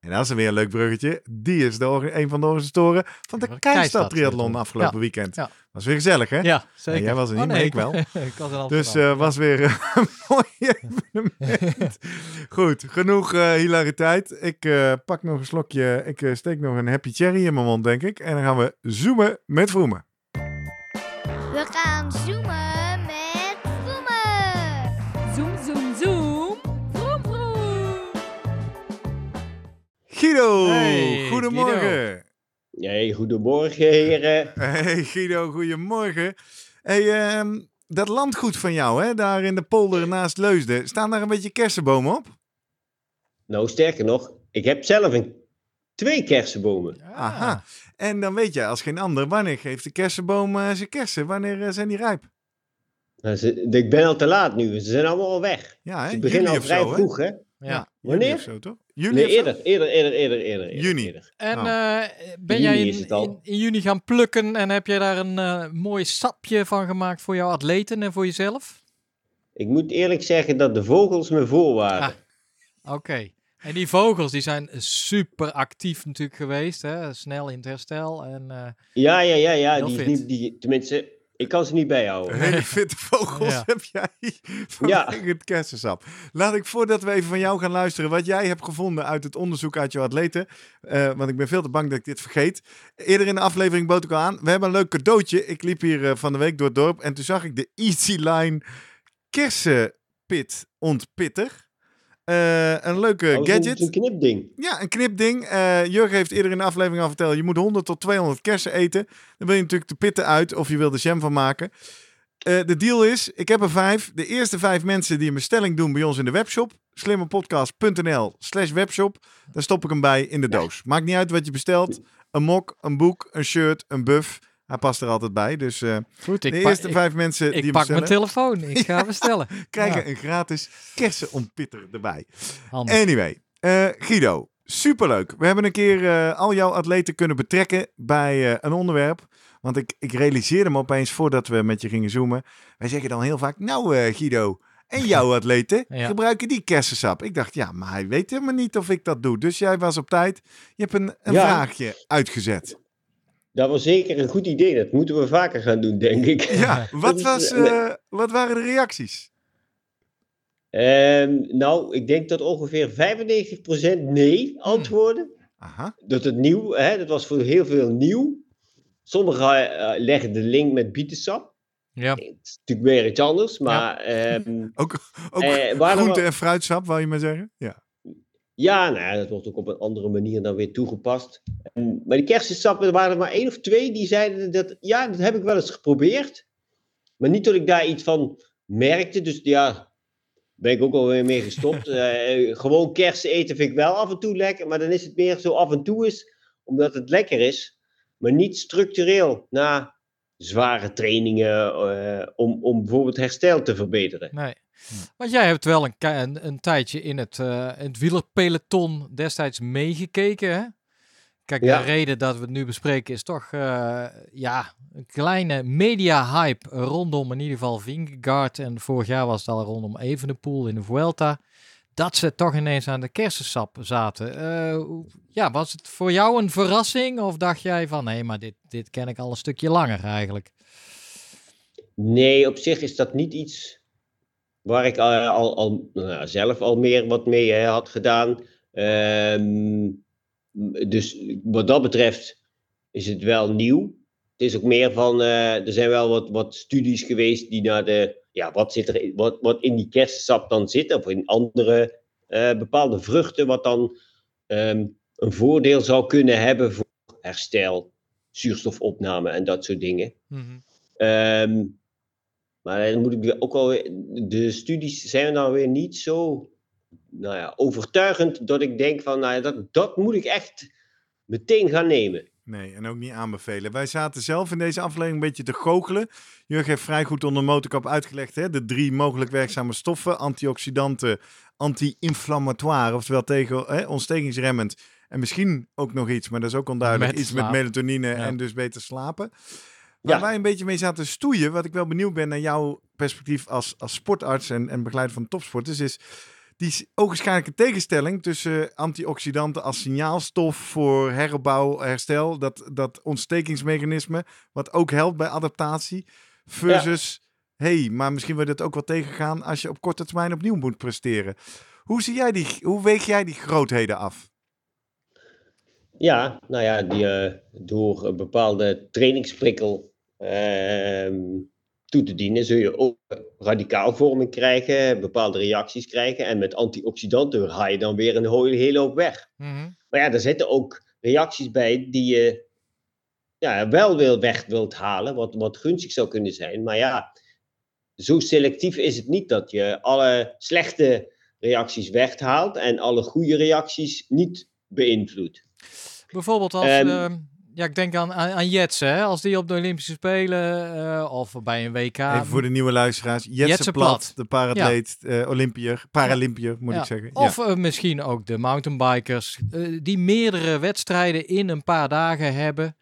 [SPEAKER 2] En dat is weer een leuk bruggetje. Die is de, een van de organisatoren van de
[SPEAKER 1] Van de
[SPEAKER 2] Keistad
[SPEAKER 1] Keistad
[SPEAKER 2] Triathlon afgelopen
[SPEAKER 1] Ja.
[SPEAKER 2] weekend.
[SPEAKER 1] Ja.
[SPEAKER 2] Was weer gezellig, hè?
[SPEAKER 1] ja, zeker.
[SPEAKER 2] Jij was er niet,
[SPEAKER 1] Oh,
[SPEAKER 2] maar
[SPEAKER 1] nee,
[SPEAKER 2] ik wel.
[SPEAKER 1] ik was in
[SPEAKER 2] Dus eh was weer een mooi evenement. Goed, genoeg eh, hilariteit. Ik eh, pak nog een slokje. Ik steek nog een happy cherry in mijn mond, denk ik. En dan gaan we zoomen met Vroemen.
[SPEAKER 3] We gaan zoomen met Vroemen.
[SPEAKER 4] Zoom, zoom, zoom. Vroom, vroom.
[SPEAKER 2] Guido,
[SPEAKER 1] Hey,
[SPEAKER 2] goedemorgen.
[SPEAKER 5] Nee, goedemorgen heren.
[SPEAKER 2] Hey Guido, goedemorgen. Hey, ehm, dat landgoed van jou, hè, daar in de polder naast Leusden. Staan daar een beetje kersenbomen op?
[SPEAKER 5] Nou, sterker nog, ik heb zelf een, twee kersenbomen.
[SPEAKER 1] Ah.
[SPEAKER 2] Aha. En dan weet je als geen ander, wanneer geeft de kersenboom eh, zijn kersen? Wanneer eh, zijn die rijp?
[SPEAKER 5] Nou, ze- ik ben al te laat nu, ze zijn allemaal al weg.
[SPEAKER 2] Ja, hè?
[SPEAKER 5] Ze beginnen al vrij
[SPEAKER 2] zo,
[SPEAKER 5] vroeg, hè?
[SPEAKER 1] Ja.
[SPEAKER 5] Wanneer?
[SPEAKER 2] of zo, toch? Juli
[SPEAKER 5] Nee, eerder, eerder, eerder, eerder, eerder.
[SPEAKER 2] Juni.
[SPEAKER 5] eerder.
[SPEAKER 1] En
[SPEAKER 2] Nou.
[SPEAKER 1] eh, ben
[SPEAKER 5] In
[SPEAKER 1] jij
[SPEAKER 5] juni
[SPEAKER 1] in, in, in juni gaan plukken en heb je daar een eh, mooi sapje van gemaakt voor jouw atleten en voor jezelf?
[SPEAKER 5] Ik moet eerlijk zeggen dat de vogels me voor waren.
[SPEAKER 1] Ah. Oké. En die vogels die zijn super actief natuurlijk geweest, hè? snel in het herstel. En, eh,
[SPEAKER 5] Ja, ja, ja, ja. Die niet, die, tenminste, ik kan ze niet bijhouden.
[SPEAKER 2] Hele fitte vogels
[SPEAKER 1] Ja.
[SPEAKER 2] heb jij vanwege het kersensap. Laat ik voordat we even van jou gaan luisteren wat jij hebt gevonden uit het onderzoek uit jouw atleten. eh, want ik ben veel te bang dat ik dit vergeet. Eerder in de aflevering bood ik al aan. We hebben een leuk cadeautje. Ik liep hier eh, van de week door het dorp en toen zag ik de Easy Line kersenpit ontpitter. Eh, een leuke
[SPEAKER 5] Oh,
[SPEAKER 2] gadget.
[SPEAKER 5] Zo'n knipding.
[SPEAKER 2] Ja, een knipding. Eh Jurgen heeft eerder in de aflevering al verteld. Je moet 100 tot 200 kersen eten. Dan wil je natuurlijk de pitten uit of je wil de jam van maken. Eh, de deal is, ik heb er vijf. De eerste vijf mensen die een bestelling doen bij ons in de webshop. slimmepodcast.nl slash webshop. Daar stop ik hem bij in de doos. Maakt niet uit wat je bestelt. Een mok, een boek, een shirt, een buff. Hij past er altijd bij. Dus eh,
[SPEAKER 1] goed, ik,
[SPEAKER 2] de eerste
[SPEAKER 1] ik,
[SPEAKER 2] vijf mensen
[SPEAKER 1] ik
[SPEAKER 2] die hem
[SPEAKER 1] pak mijn telefoon. Ik ga bestellen.
[SPEAKER 2] krijgen
[SPEAKER 1] Ja.
[SPEAKER 2] een gratis kersenontpitter erbij.
[SPEAKER 1] Handig.
[SPEAKER 2] Anyway, eh, Guido, superleuk. We hebben een keer eh, al jouw atleten kunnen betrekken bij eh, een onderwerp. Want ik, ik realiseerde me opeens voordat we met je gingen zoomen. Wij zeggen dan heel vaak, nou eh, Guido, en jouw atleten
[SPEAKER 1] Ja.
[SPEAKER 2] gebruiken die kersensap. Ik dacht, ja, maar hij weet helemaal niet of ik dat doe. Dus jij was op tijd. Je hebt een, een
[SPEAKER 5] Ja.
[SPEAKER 2] vraagje uitgezet.
[SPEAKER 5] Dat was zeker een goed idee. Dat moeten we vaker gaan doen, denk ik.
[SPEAKER 2] Ja, wat, was,
[SPEAKER 5] eh,
[SPEAKER 2] wat waren de reacties?
[SPEAKER 5] Ehm, nou, ik denk dat ongeveer 95% nee antwoorden.
[SPEAKER 2] Aha.
[SPEAKER 5] Dat het nieuw, hè, dat was voor heel veel nieuw. Sommigen eh, leggen de link met bietensap.
[SPEAKER 1] Ja.
[SPEAKER 5] Het is natuurlijk weer iets anders, maar ehm,
[SPEAKER 2] Ook, ook
[SPEAKER 5] Eh,
[SPEAKER 2] groente- en fruitsap, wou je maar zeggen? Ja.
[SPEAKER 5] Ja, nou, ja, dat wordt ook op een andere manier dan weer toegepast. En, maar die kersensappen, er waren er maar één of twee die zeiden dat, ja, dat heb ik wel eens geprobeerd. Maar niet dat ik daar iets van merkte, dus ja, ben ik ook alweer mee gestopt. Eh, gewoon kersen eten vind ik wel af en toe lekker, maar dan is het meer zo af en toe is, omdat het lekker is, maar niet structureel na zware trainingen eh, om, om bijvoorbeeld herstel te verbeteren.
[SPEAKER 1] Nee. Want jij hebt wel een, een, een tijdje in het, in het wielerpeloton destijds meegekeken, hè? Kijk,
[SPEAKER 5] Ja.
[SPEAKER 1] de reden dat we het nu bespreken is toch eh, ja, een kleine media-hype rondom in ieder geval Vingegaard. En vorig jaar was het al rondom Evenepoel in de Vuelta. Dat ze toch ineens aan de kersensap zaten. Eh, ja, was het voor jou een verrassing? Of dacht jij van, nee, maar dit, dit ken ik al een stukje langer eigenlijk?
[SPEAKER 5] Nee, op zich is dat niet iets waar ik eh, al, al nou zelf al meer wat mee had gedaan. Ehm, dus wat dat betreft is het wel nieuw. Het is ook meer van, eh, er zijn wel wat, wat studies geweest die naar de, ja, wat, zit er, in- wat, wat in die kersensap dan zit, of in andere eh, bepaalde vruchten, wat dan ehm, een voordeel zou kunnen hebben voor herstel, zuurstofopname en dat soort dingen. Ehm, maar dan moet ik ook wel weer- de studies zijn dan weer niet zo nou ja, overtuigend dat ik denk van, nou ja, dat, dat moet ik echt meteen gaan nemen.
[SPEAKER 2] Nee, en ook niet aanbevelen. Wij zaten zelf in deze aflevering een beetje te goochelen. Jurgen heeft vrij goed onder de motorkap uitgelegd. Hè? De drie mogelijk werkzame stoffen. Antioxidanten, anti-inflammatoire. Oftewel tegen hè, ontstekingsremmend. En misschien ook nog iets, maar dat is ook onduidelijk.
[SPEAKER 1] Met
[SPEAKER 2] iets met melatonine
[SPEAKER 1] Ja.
[SPEAKER 2] en dus beter slapen. Waar
[SPEAKER 5] Ja.
[SPEAKER 2] wij een beetje mee zaten te stoeien, wat ik wel benieuwd ben naar jouw perspectief als, als sportarts en, en begeleider van topsporters, is die ogenschijnlijke tegenstelling tussen antioxidanten als signaalstof voor heropbouw, herstel, dat, dat ontstekingsmechanisme, wat ook helpt bij adaptatie, versus, hey, maar misschien wordt het ook wel tegengaan als je op korte termijn opnieuw moet presteren. Hoe, zie jij die, hoe weeg jij die grootheden af?
[SPEAKER 5] Ja, nou ja, die, eh, door een bepaalde trainingsprikkel ehm, toe te dienen, zul je ook radicaalvorming krijgen, bepaalde reacties krijgen. En met antioxidanten ga je dan weer een hele hoop weg.
[SPEAKER 1] Mhm.
[SPEAKER 5] Maar ja, er zitten ook reacties bij die je ja, wel wil weg wilt halen, wat, wat gunstig zou kunnen zijn. Maar ja, zo selectief is het niet dat je alle slechte reacties weghaalt en alle goede reacties niet beïnvloedt.
[SPEAKER 1] Bijvoorbeeld als,
[SPEAKER 5] Ehm,
[SPEAKER 1] ehm, ja, ik denk aan, aan, aan hè? als die op de Olympische Spelen eh, of bij een WK.
[SPEAKER 2] Even voor de nieuwe luisteraars. Jetse,
[SPEAKER 1] Jetse
[SPEAKER 2] Plat,
[SPEAKER 1] Plat.
[SPEAKER 2] de paratleet, eh Olympiër, Paralympiër moet
[SPEAKER 1] Ja.
[SPEAKER 2] ik zeggen.
[SPEAKER 1] Of eh, misschien ook de mountainbikers, die meerdere wedstrijden in een paar dagen hebben.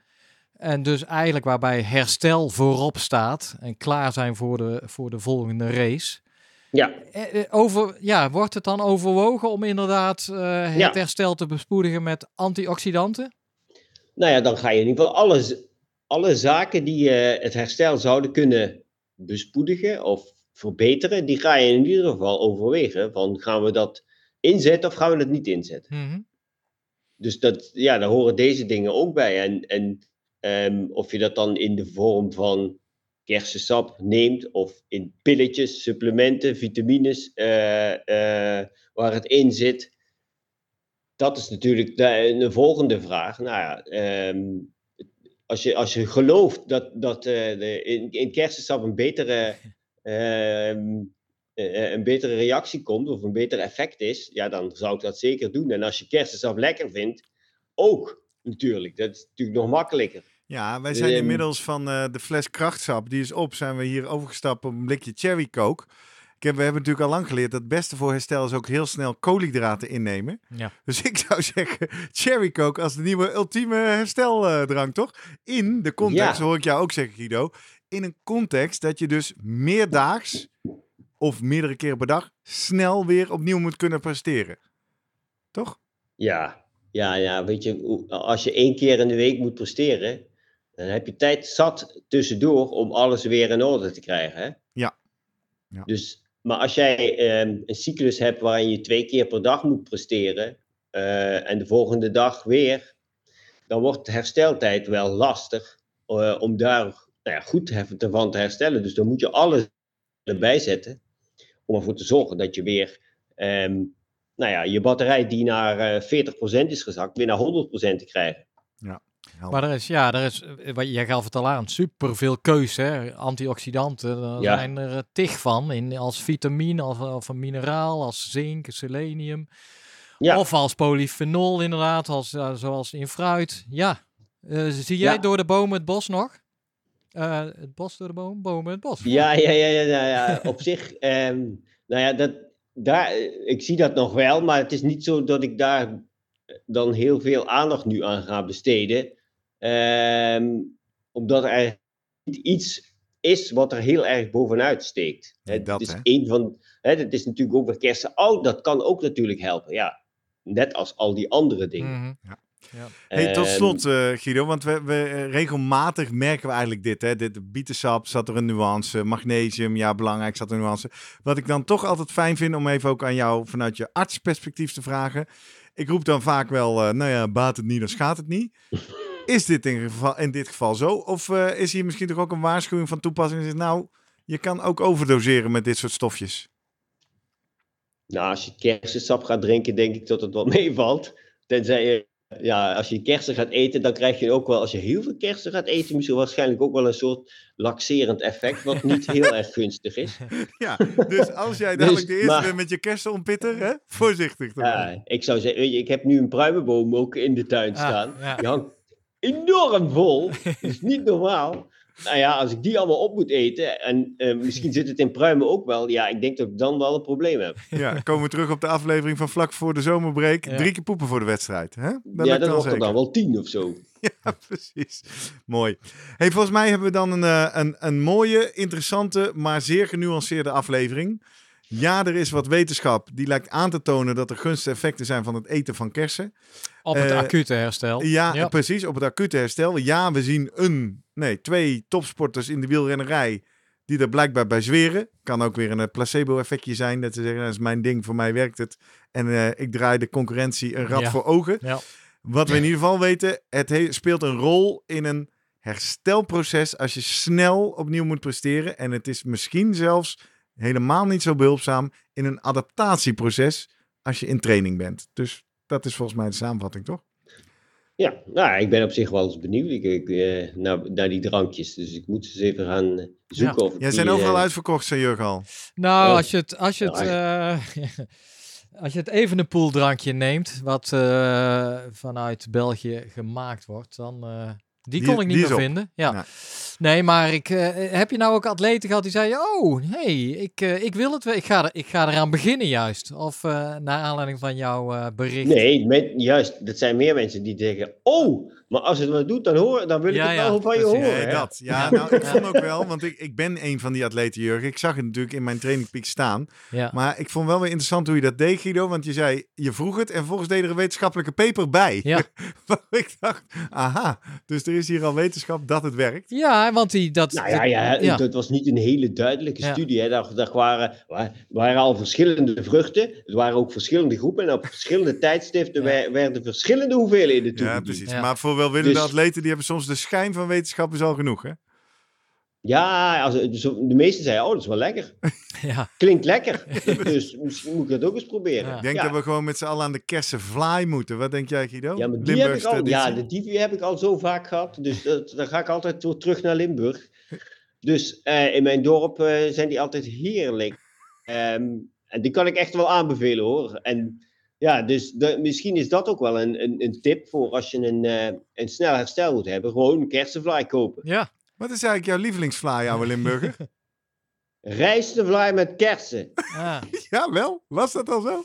[SPEAKER 1] En dus eigenlijk waarbij herstel voorop staat en klaar zijn voor de, voor de volgende race.
[SPEAKER 5] Ja,
[SPEAKER 1] Eh, eh, over, ja, wordt het dan overwogen om inderdaad eh, het
[SPEAKER 5] Ja.
[SPEAKER 1] herstel te bespoedigen met antioxidanten?
[SPEAKER 5] nou ja, dan ga je in ieder geval alle, alle zaken die het herstel zouden kunnen bespoedigen of verbeteren, die ga je in ieder geval overwegen. Van gaan we dat inzetten of gaan we dat niet inzetten?
[SPEAKER 1] Mhm.
[SPEAKER 5] Dus dat, ja, daar horen deze dingen ook bij. En, en ehm, of je dat dan in de vorm van kersensap neemt, of in pilletjes, supplementen, vitamines, eh, eh, waar het in zit. Dat is natuurlijk de, een volgende vraag. Nou ja, ehm, als, je, als je gelooft dat, dat eh, de, in, in kersensap een betere, ehm, eh, een betere reactie komt, of een beter effect is, ja, dan zou ik dat zeker doen. En als je kersensap lekker vindt, ook natuurlijk. Dat is natuurlijk nog makkelijker.
[SPEAKER 2] Ja, wij zijn
[SPEAKER 5] Ehm.
[SPEAKER 2] inmiddels van eh, de fles krachtsap, die is op, zijn we hier overgestapt op een blikje cherry coke. Ik heb, we hebben natuurlijk al lang geleerd dat het beste voor herstel is ook heel snel koolhydraten innemen.
[SPEAKER 1] Ja.
[SPEAKER 2] Dus ik zou zeggen, cherry coke als de nieuwe ultieme hersteldrank, toch? In de context,
[SPEAKER 5] Ja.
[SPEAKER 2] hoor ik jou ook zeggen Guido, in een context dat je dus meerdaags of meerdere keren per dag snel weer opnieuw moet kunnen presteren. Toch?
[SPEAKER 5] Ja, ja, ja, weet je, als je één keer in de week moet presteren, dan heb je tijd zat tussendoor om alles weer in orde te krijgen. Hè?
[SPEAKER 2] Ja. Ja.
[SPEAKER 5] Dus, maar als jij ehm, een cyclus hebt waarin je twee keer per dag moet presteren, eh, en de volgende dag weer, dan wordt de hersteltijd wel lastig eh, om daar nou ja, goed te- van te herstellen. Dus dan moet je alles erbij zetten om ervoor te zorgen dat je weer ehm, nou ja, je batterij die naar eh 40% is gezakt, weer naar 100% te krijgen.
[SPEAKER 1] Maar er is, ja, er is, eh, wat jij gaf het al aan, superveel keus, hè. Antioxidanten, daar
[SPEAKER 5] Ja.
[SPEAKER 1] zijn er eh, tig van, in, als vitamine, of, of een mineraal, als zink, selenium.
[SPEAKER 5] Ja.
[SPEAKER 1] Of als polyfenol inderdaad, als, eh, zoals in fruit. Ja, Eh, zie jij
[SPEAKER 5] Ja.
[SPEAKER 1] door de bomen het bos nog? Eh, het bos door de bomen, bomen het bos.
[SPEAKER 5] Ja, ja, ja, ja, ja, ja. op zich, ehm, nou ja, dat, daar, eh, ik zie dat nog wel, maar het is niet zo dat ik daar dan heel veel aandacht nu aan ga besteden. Ehm, omdat er niet iets is wat er heel erg bovenuit steekt.
[SPEAKER 2] Nee,
[SPEAKER 5] Het
[SPEAKER 2] dat,
[SPEAKER 5] is
[SPEAKER 2] hè?
[SPEAKER 5] een van, hè, dat is natuurlijk ook weer kersen. Oh, dat kan ook natuurlijk helpen, ja. Net als al die andere dingen.
[SPEAKER 1] Mhm.
[SPEAKER 2] Hey, tot
[SPEAKER 5] Ehm,
[SPEAKER 2] slot, eh, Guido, want we, we, eh, regelmatig merken we eigenlijk dit. Hè? dit bietensap zat er een nuance, magnesium, ja, belangrijk zat er een nuance. Wat ik dan toch altijd fijn vind om even ook aan jou vanuit je artsperspectief te vragen. Ik roep dan vaak wel, eh, nou ja, baat het niet, dan schaadt het niet. Is dit in, geval, in dit geval zo? Of eh, is hier misschien toch ook een waarschuwing van toepassing? Zegt, Nou, je kan ook overdoseren met dit soort stofjes.
[SPEAKER 5] Nou, als je kersensap gaat drinken, denk ik dat het wel meevalt. Tenzij je, ja, als je kersen gaat eten, dan krijg je ook wel, als je heel veel kersen gaat eten, misschien waarschijnlijk ook wel een soort laxerend effect, wat niet heel erg gunstig is.
[SPEAKER 2] Ja, dus als jij dadelijk
[SPEAKER 5] Dus,
[SPEAKER 2] de eerste
[SPEAKER 5] maar-
[SPEAKER 2] bent met je kersen ontpitten, hè? voorzichtig. toch?
[SPEAKER 5] Ja, ik zou zeggen, ik heb nu een pruimenboom ook in de tuin
[SPEAKER 1] Ah,
[SPEAKER 5] staan.
[SPEAKER 1] ja.
[SPEAKER 5] Die hangt enorm vol. Dat is niet normaal. Nou ja, als ik die allemaal op moet eten, en eh, misschien zit het in pruimen ook wel, ja, ik denk dat ik dan wel een probleem heb.
[SPEAKER 2] Ja, komen we terug op de aflevering van vlak voor de zomerbreak.
[SPEAKER 1] Ja.
[SPEAKER 2] Drie keer poepen voor de wedstrijd. Hè? Dat
[SPEAKER 5] ja, dan wordt er dan wel tien of zo.
[SPEAKER 2] Ja, precies. Mooi. Hey, volgens mij hebben we dan een, eh, een, een mooie, interessante, maar zeer genuanceerde aflevering. Ja, er is wat wetenschap die lijkt aan te tonen dat er gunstige effecten zijn van het eten van kersen.
[SPEAKER 1] Op het
[SPEAKER 2] Eh,
[SPEAKER 1] acute herstel.
[SPEAKER 2] Ja, precies. Op het acute herstel. Ja, we zien een, nee, twee topsporters in de wielrennerij die er blijkbaar bij zweren. Kan ook weer een eh, placebo-effectje zijn. Dat ze zeggen, dat is mijn ding, voor mij werkt het. En eh, ik draai de concurrentie een
[SPEAKER 1] Ja.
[SPEAKER 2] voor ogen.
[SPEAKER 1] Ja.
[SPEAKER 2] Wat we in ieder geval weten, het he- speelt een rol in een herstelproces als je snel opnieuw moet presteren. En het is misschien zelfs helemaal niet zo behulpzaam in een adaptatieproces als je in training bent. Dus dat is volgens mij de samenvatting, toch?
[SPEAKER 5] Ja, nou, ik ben op zich wel eens benieuwd ik, ik, eh, naar, naar die drankjes. Dus ik moet ze eens even gaan zoeken. Of
[SPEAKER 2] Jij zijn overal
[SPEAKER 5] eh,
[SPEAKER 2] uitverkocht, zei Jurgen al.
[SPEAKER 1] Nou,
[SPEAKER 5] Oh.
[SPEAKER 1] als je het, als je het, eh, als je het Evenepoel drankje neemt, wat eh, vanuit België gemaakt wordt, dan eh, die
[SPEAKER 2] Die-
[SPEAKER 1] kon ik niet
[SPEAKER 2] die
[SPEAKER 1] meer
[SPEAKER 2] op.
[SPEAKER 1] vinden. Ja.
[SPEAKER 2] Ja.
[SPEAKER 1] Nee, maar ik, eh, heb je nou ook atleten gehad die zeiden, oh, hey, ik, eh, ik wil het, wel, ik ga, er, ik ga eraan beginnen juist. Of eh, naar aanleiding van jouw eh, bericht.
[SPEAKER 5] Nee, juist, dat zijn meer mensen die zeggen: Oh, maar als het wat doet, dan, hoor, dan wil ik
[SPEAKER 1] Ja,
[SPEAKER 5] het
[SPEAKER 1] ja,
[SPEAKER 5] wel van je horen.
[SPEAKER 2] Nee,
[SPEAKER 5] hè?
[SPEAKER 2] dat. Ja, nou, ik vond ook wel, want ik, ik ben een van die atleten, Jurgen. Ik zag het natuurlijk in mijn trainingpiek staan.
[SPEAKER 1] Ja.
[SPEAKER 2] Maar ik vond wel weer interessant hoe je dat deed, Guido. Want je zei, je vroeg het en volgens deed er een wetenschappelijke paper bij.
[SPEAKER 1] Ja.
[SPEAKER 2] Waar ik dacht, aha, dus er is hier al wetenschap dat het werkt.
[SPEAKER 1] ja, want die, dat...
[SPEAKER 5] Nou ja, ja,
[SPEAKER 1] ja.
[SPEAKER 5] dat was niet een hele duidelijke
[SPEAKER 1] Ja.
[SPEAKER 5] studie. Hè. Daar, daar waren, wa- waren al verschillende vruchten. Er waren ook verschillende groepen. En op verschillende tijdstipten wer- werden verschillende hoeveelheden
[SPEAKER 2] Ja,
[SPEAKER 5] toegediend.
[SPEAKER 2] precies.
[SPEAKER 1] Ja.
[SPEAKER 2] Maar voor welwillende
[SPEAKER 5] Dus-
[SPEAKER 2] atleten, die hebben soms de schijn van wetenschap is al genoeg, hè?
[SPEAKER 5] Ja, als, dus de meesten zeiden: Oh, dat is wel lekker.
[SPEAKER 1] ja.
[SPEAKER 5] Klinkt lekker. dus misschien moet ik dat ook eens proberen.
[SPEAKER 1] Ja.
[SPEAKER 2] Ik denk
[SPEAKER 5] ja.
[SPEAKER 2] dat we gewoon met z'n allen aan de kersenvlaai moeten. Wat denk jij, Guido?
[SPEAKER 5] Ja, maar die heb
[SPEAKER 2] Limburgs
[SPEAKER 5] ik al, ja, de, die heb ik al zo vaak gehad. Dus dat, dan ga ik altijd zo terug naar Limburg. Dus eh, in mijn dorp eh, zijn die altijd heerlijk. Ehm, en die kan ik echt wel aanbevelen hoor. En ja, dus de- misschien is dat ook wel een, een, een tip voor als je een, eh, een snel herstel moet hebben. Gewoon een kersenvlaai kopen.
[SPEAKER 2] Wat is eigenlijk jouw lievelingsvlaai, oude Limburger?
[SPEAKER 5] Rijstenvlaai met kersen.
[SPEAKER 1] Ah.
[SPEAKER 2] ja, wel? Was dat al zo?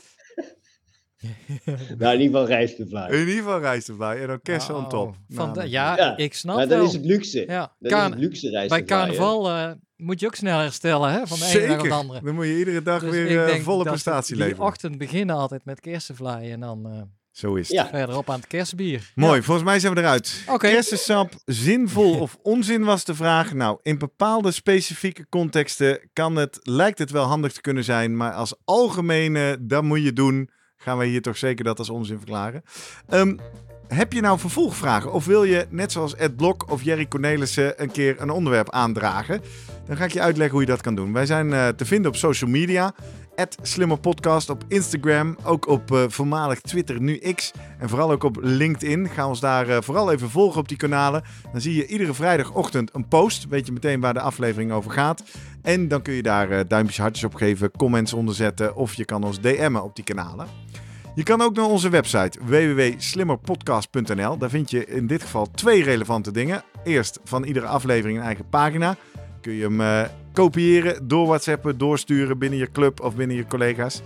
[SPEAKER 5] nou, in ieder geval rijstenvlaai.
[SPEAKER 2] In ieder geval rijstenvlaai en dan kersen on top.
[SPEAKER 1] Van
[SPEAKER 2] Nou,
[SPEAKER 1] de-
[SPEAKER 2] nou,
[SPEAKER 1] ja,
[SPEAKER 5] Ja.
[SPEAKER 1] ik snap
[SPEAKER 5] Maar dan
[SPEAKER 1] wel.
[SPEAKER 5] is het luxe.
[SPEAKER 1] ja.
[SPEAKER 5] Dat
[SPEAKER 1] Kaan-
[SPEAKER 5] is het luxe
[SPEAKER 1] bij carnaval eh, moet je ook snel herstellen, hè? Van de ene op de
[SPEAKER 2] Zeker.
[SPEAKER 1] andere.
[SPEAKER 2] Dan moet je iedere dag
[SPEAKER 1] Dus
[SPEAKER 2] weer
[SPEAKER 1] ik
[SPEAKER 2] eh,
[SPEAKER 1] denk
[SPEAKER 2] volle
[SPEAKER 1] dat
[SPEAKER 2] prestatie
[SPEAKER 1] die
[SPEAKER 2] leveren.
[SPEAKER 1] ochtend beginnen altijd met kersenvlaai en dan eh,
[SPEAKER 2] Zo is het.
[SPEAKER 5] Ja.
[SPEAKER 1] verderop aan het kersenbier.
[SPEAKER 2] Mooi, volgens mij zijn we eruit.
[SPEAKER 1] Oké.
[SPEAKER 2] Kersensap, zinvol of onzin was de vraag. Nou, in bepaalde specifieke contexten kan het, lijkt het wel handig te kunnen zijn, maar als algemene, dat moet je doen. gaan wij hier toch zeker dat als onzin verklaren. Ehm, heb je nou vervolgvragen? Of wil je, net zoals Ed Blok of Jerry Cornelissen, een keer een onderwerp aandragen? Dan ga ik je uitleggen hoe je dat kan doen. Wij zijn eh, te vinden op social media. Slimmer Podcast op Instagram. Ook op eh, voormalig Twitter, nu X. En vooral ook op LinkedIn. Ga ons daar eh, vooral even volgen op die kanalen. Dan zie je iedere vrijdagochtend een post. Weet je meteen waar de aflevering over gaat. En dan kun je daar duimpjes, hartjes op geven, comments onderzetten. Of je kan ons DM'en op die kanalen. Je kan ook naar onze website www.slimmerpodcast.nl. Daar vind je in dit geval twee relevante dingen. Eerst van iedere aflevering een eigen pagina. Kun je hem uh, kopiëren, door WhatsAppen, doorsturen binnen je club of binnen je collega's.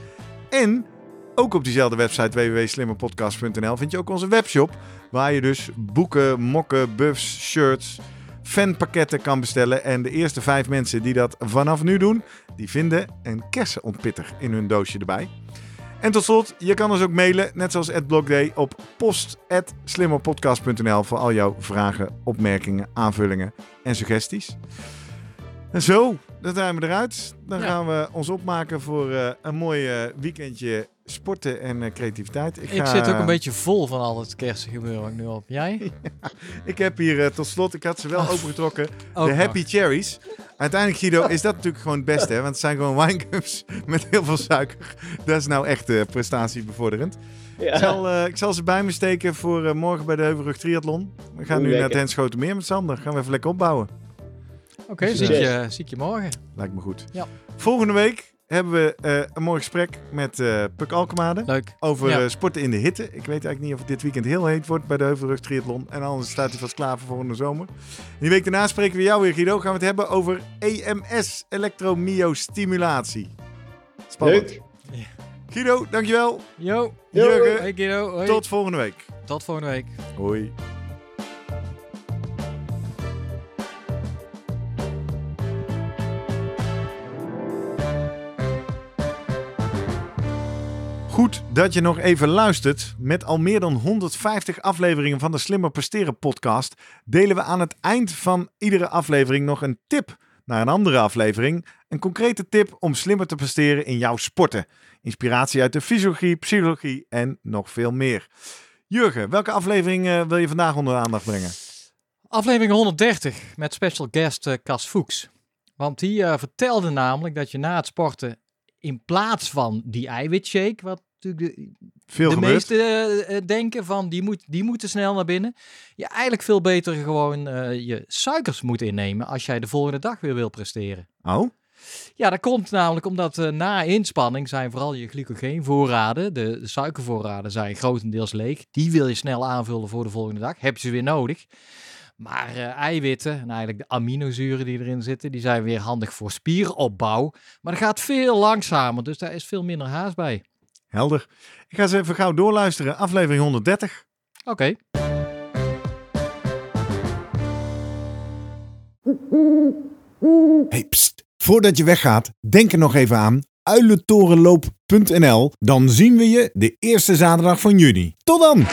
[SPEAKER 2] En ook op diezelfde website www.slimmerpodcast.nl vind je ook onze webshop. Waar je dus boeken, mokken, buffs, shirts, fanpakketten kan bestellen. En de eerste vijf mensen die dat vanaf nu doen, die vinden een kersenontpitter in hun doosje erbij. En tot slot, je kan ons ook mailen, net zoals Ed Blogday, op post.slimmerpodcast.nl voor al jouw vragen, opmerkingen, aanvullingen en suggesties. En zo, dan zijn we eruit. Dan
[SPEAKER 1] Ja.
[SPEAKER 2] gaan we ons opmaken voor eh, een mooi eh, weekendje sporten en eh, creativiteit.
[SPEAKER 1] Ik
[SPEAKER 2] ga-
[SPEAKER 1] zit ook een beetje vol van al het kerstgebeuren wat ik nu op. Jij?
[SPEAKER 2] Ik heb hier eh, tot slot, ik had ze wel
[SPEAKER 1] Oh.
[SPEAKER 2] opengetrokken,
[SPEAKER 1] Ook
[SPEAKER 2] de
[SPEAKER 1] nog.
[SPEAKER 2] Happy Cherries. Uiteindelijk, Guido, is dat natuurlijk gewoon het beste. Hè? Want het zijn gewoon winegums met heel veel suiker. Dat is nou echt eh, prestatiebevorderend. Ik,
[SPEAKER 5] Ja.
[SPEAKER 2] zal, eh, ik zal ze bij me steken voor eh, morgen bij de Heuvelrug Triathlon. We gaan
[SPEAKER 5] Oeh,
[SPEAKER 2] nu naar het
[SPEAKER 5] lekker.
[SPEAKER 2] Henschotenmeer met Sander. Gaan we even lekker opbouwen.
[SPEAKER 1] Oké, zie, ik je- zie ik je morgen.
[SPEAKER 2] Lijkt me goed.
[SPEAKER 1] Ja.
[SPEAKER 2] Volgende week hebben we eh, een mooi gesprek met eh Puk Alkemade.
[SPEAKER 1] Leuk.
[SPEAKER 2] Over
[SPEAKER 1] Ja.
[SPEAKER 2] eh, sporten in de hitte. Ik weet eigenlijk niet of het dit weekend heel heet wordt bij de Heuvelrug Triathlon. En anders staat hij vast klaar voor volgende zomer. En die week daarna spreken we jou weer, Guido. Gaan we het hebben over EMS, elektromyostimulatie. Spannend.
[SPEAKER 5] Leuk.
[SPEAKER 2] Guido, dankjewel.
[SPEAKER 1] Yo.
[SPEAKER 2] Jurgen,
[SPEAKER 1] Hey Guido. Hoi.
[SPEAKER 2] tot volgende week.
[SPEAKER 1] Tot volgende week.
[SPEAKER 2] Hoi. Goed dat je nog even luistert. Met al meer dan 150 afleveringen van de Slimmer Presteren podcast delen we aan het eind van iedere aflevering nog een tip naar een andere aflevering. Een concrete tip om slimmer te presteren in jouw sporten. Inspiratie uit de fysiologie, psychologie en nog veel meer. Jurgen, welke aflevering eh, wil je vandaag onder de aandacht brengen?
[SPEAKER 1] Aflevering 130 met special guest eh, Cas Fuchs. Want die eh, vertelde namelijk dat je na het sporten in plaats van die eiwitshake, wat natuurlijk de,
[SPEAKER 2] Veel
[SPEAKER 1] de meesten eh, eh, denken van die, moet, die moeten snel naar binnen. Je eigenlijk veel beter gewoon eh, je suikers moet innemen als jij de volgende dag weer wil presteren.
[SPEAKER 2] Oh,
[SPEAKER 1] Ja, dat komt namelijk omdat na inspanning zijn vooral je glycogeenvoorraden, de, de suikervoorraden zijn grotendeels leeg. Die wil je snel aanvullen voor de volgende dag. Heb je ze weer nodig. Maar eiwitten en eigenlijk de aminozuren die erin zitten, die zijn weer handig voor spieropbouw. Maar dat gaat veel langzamer, dus daar is veel minder haast bij.
[SPEAKER 2] Helder. Ik ga eens even gauw doorluisteren. Aflevering 130.
[SPEAKER 1] Oké.
[SPEAKER 2] Hey, pst. Voordat je weggaat, denk er nog even aan uilentorenloop.nl. Dan zien we je de eerste zaterdag van juni. Tot dan!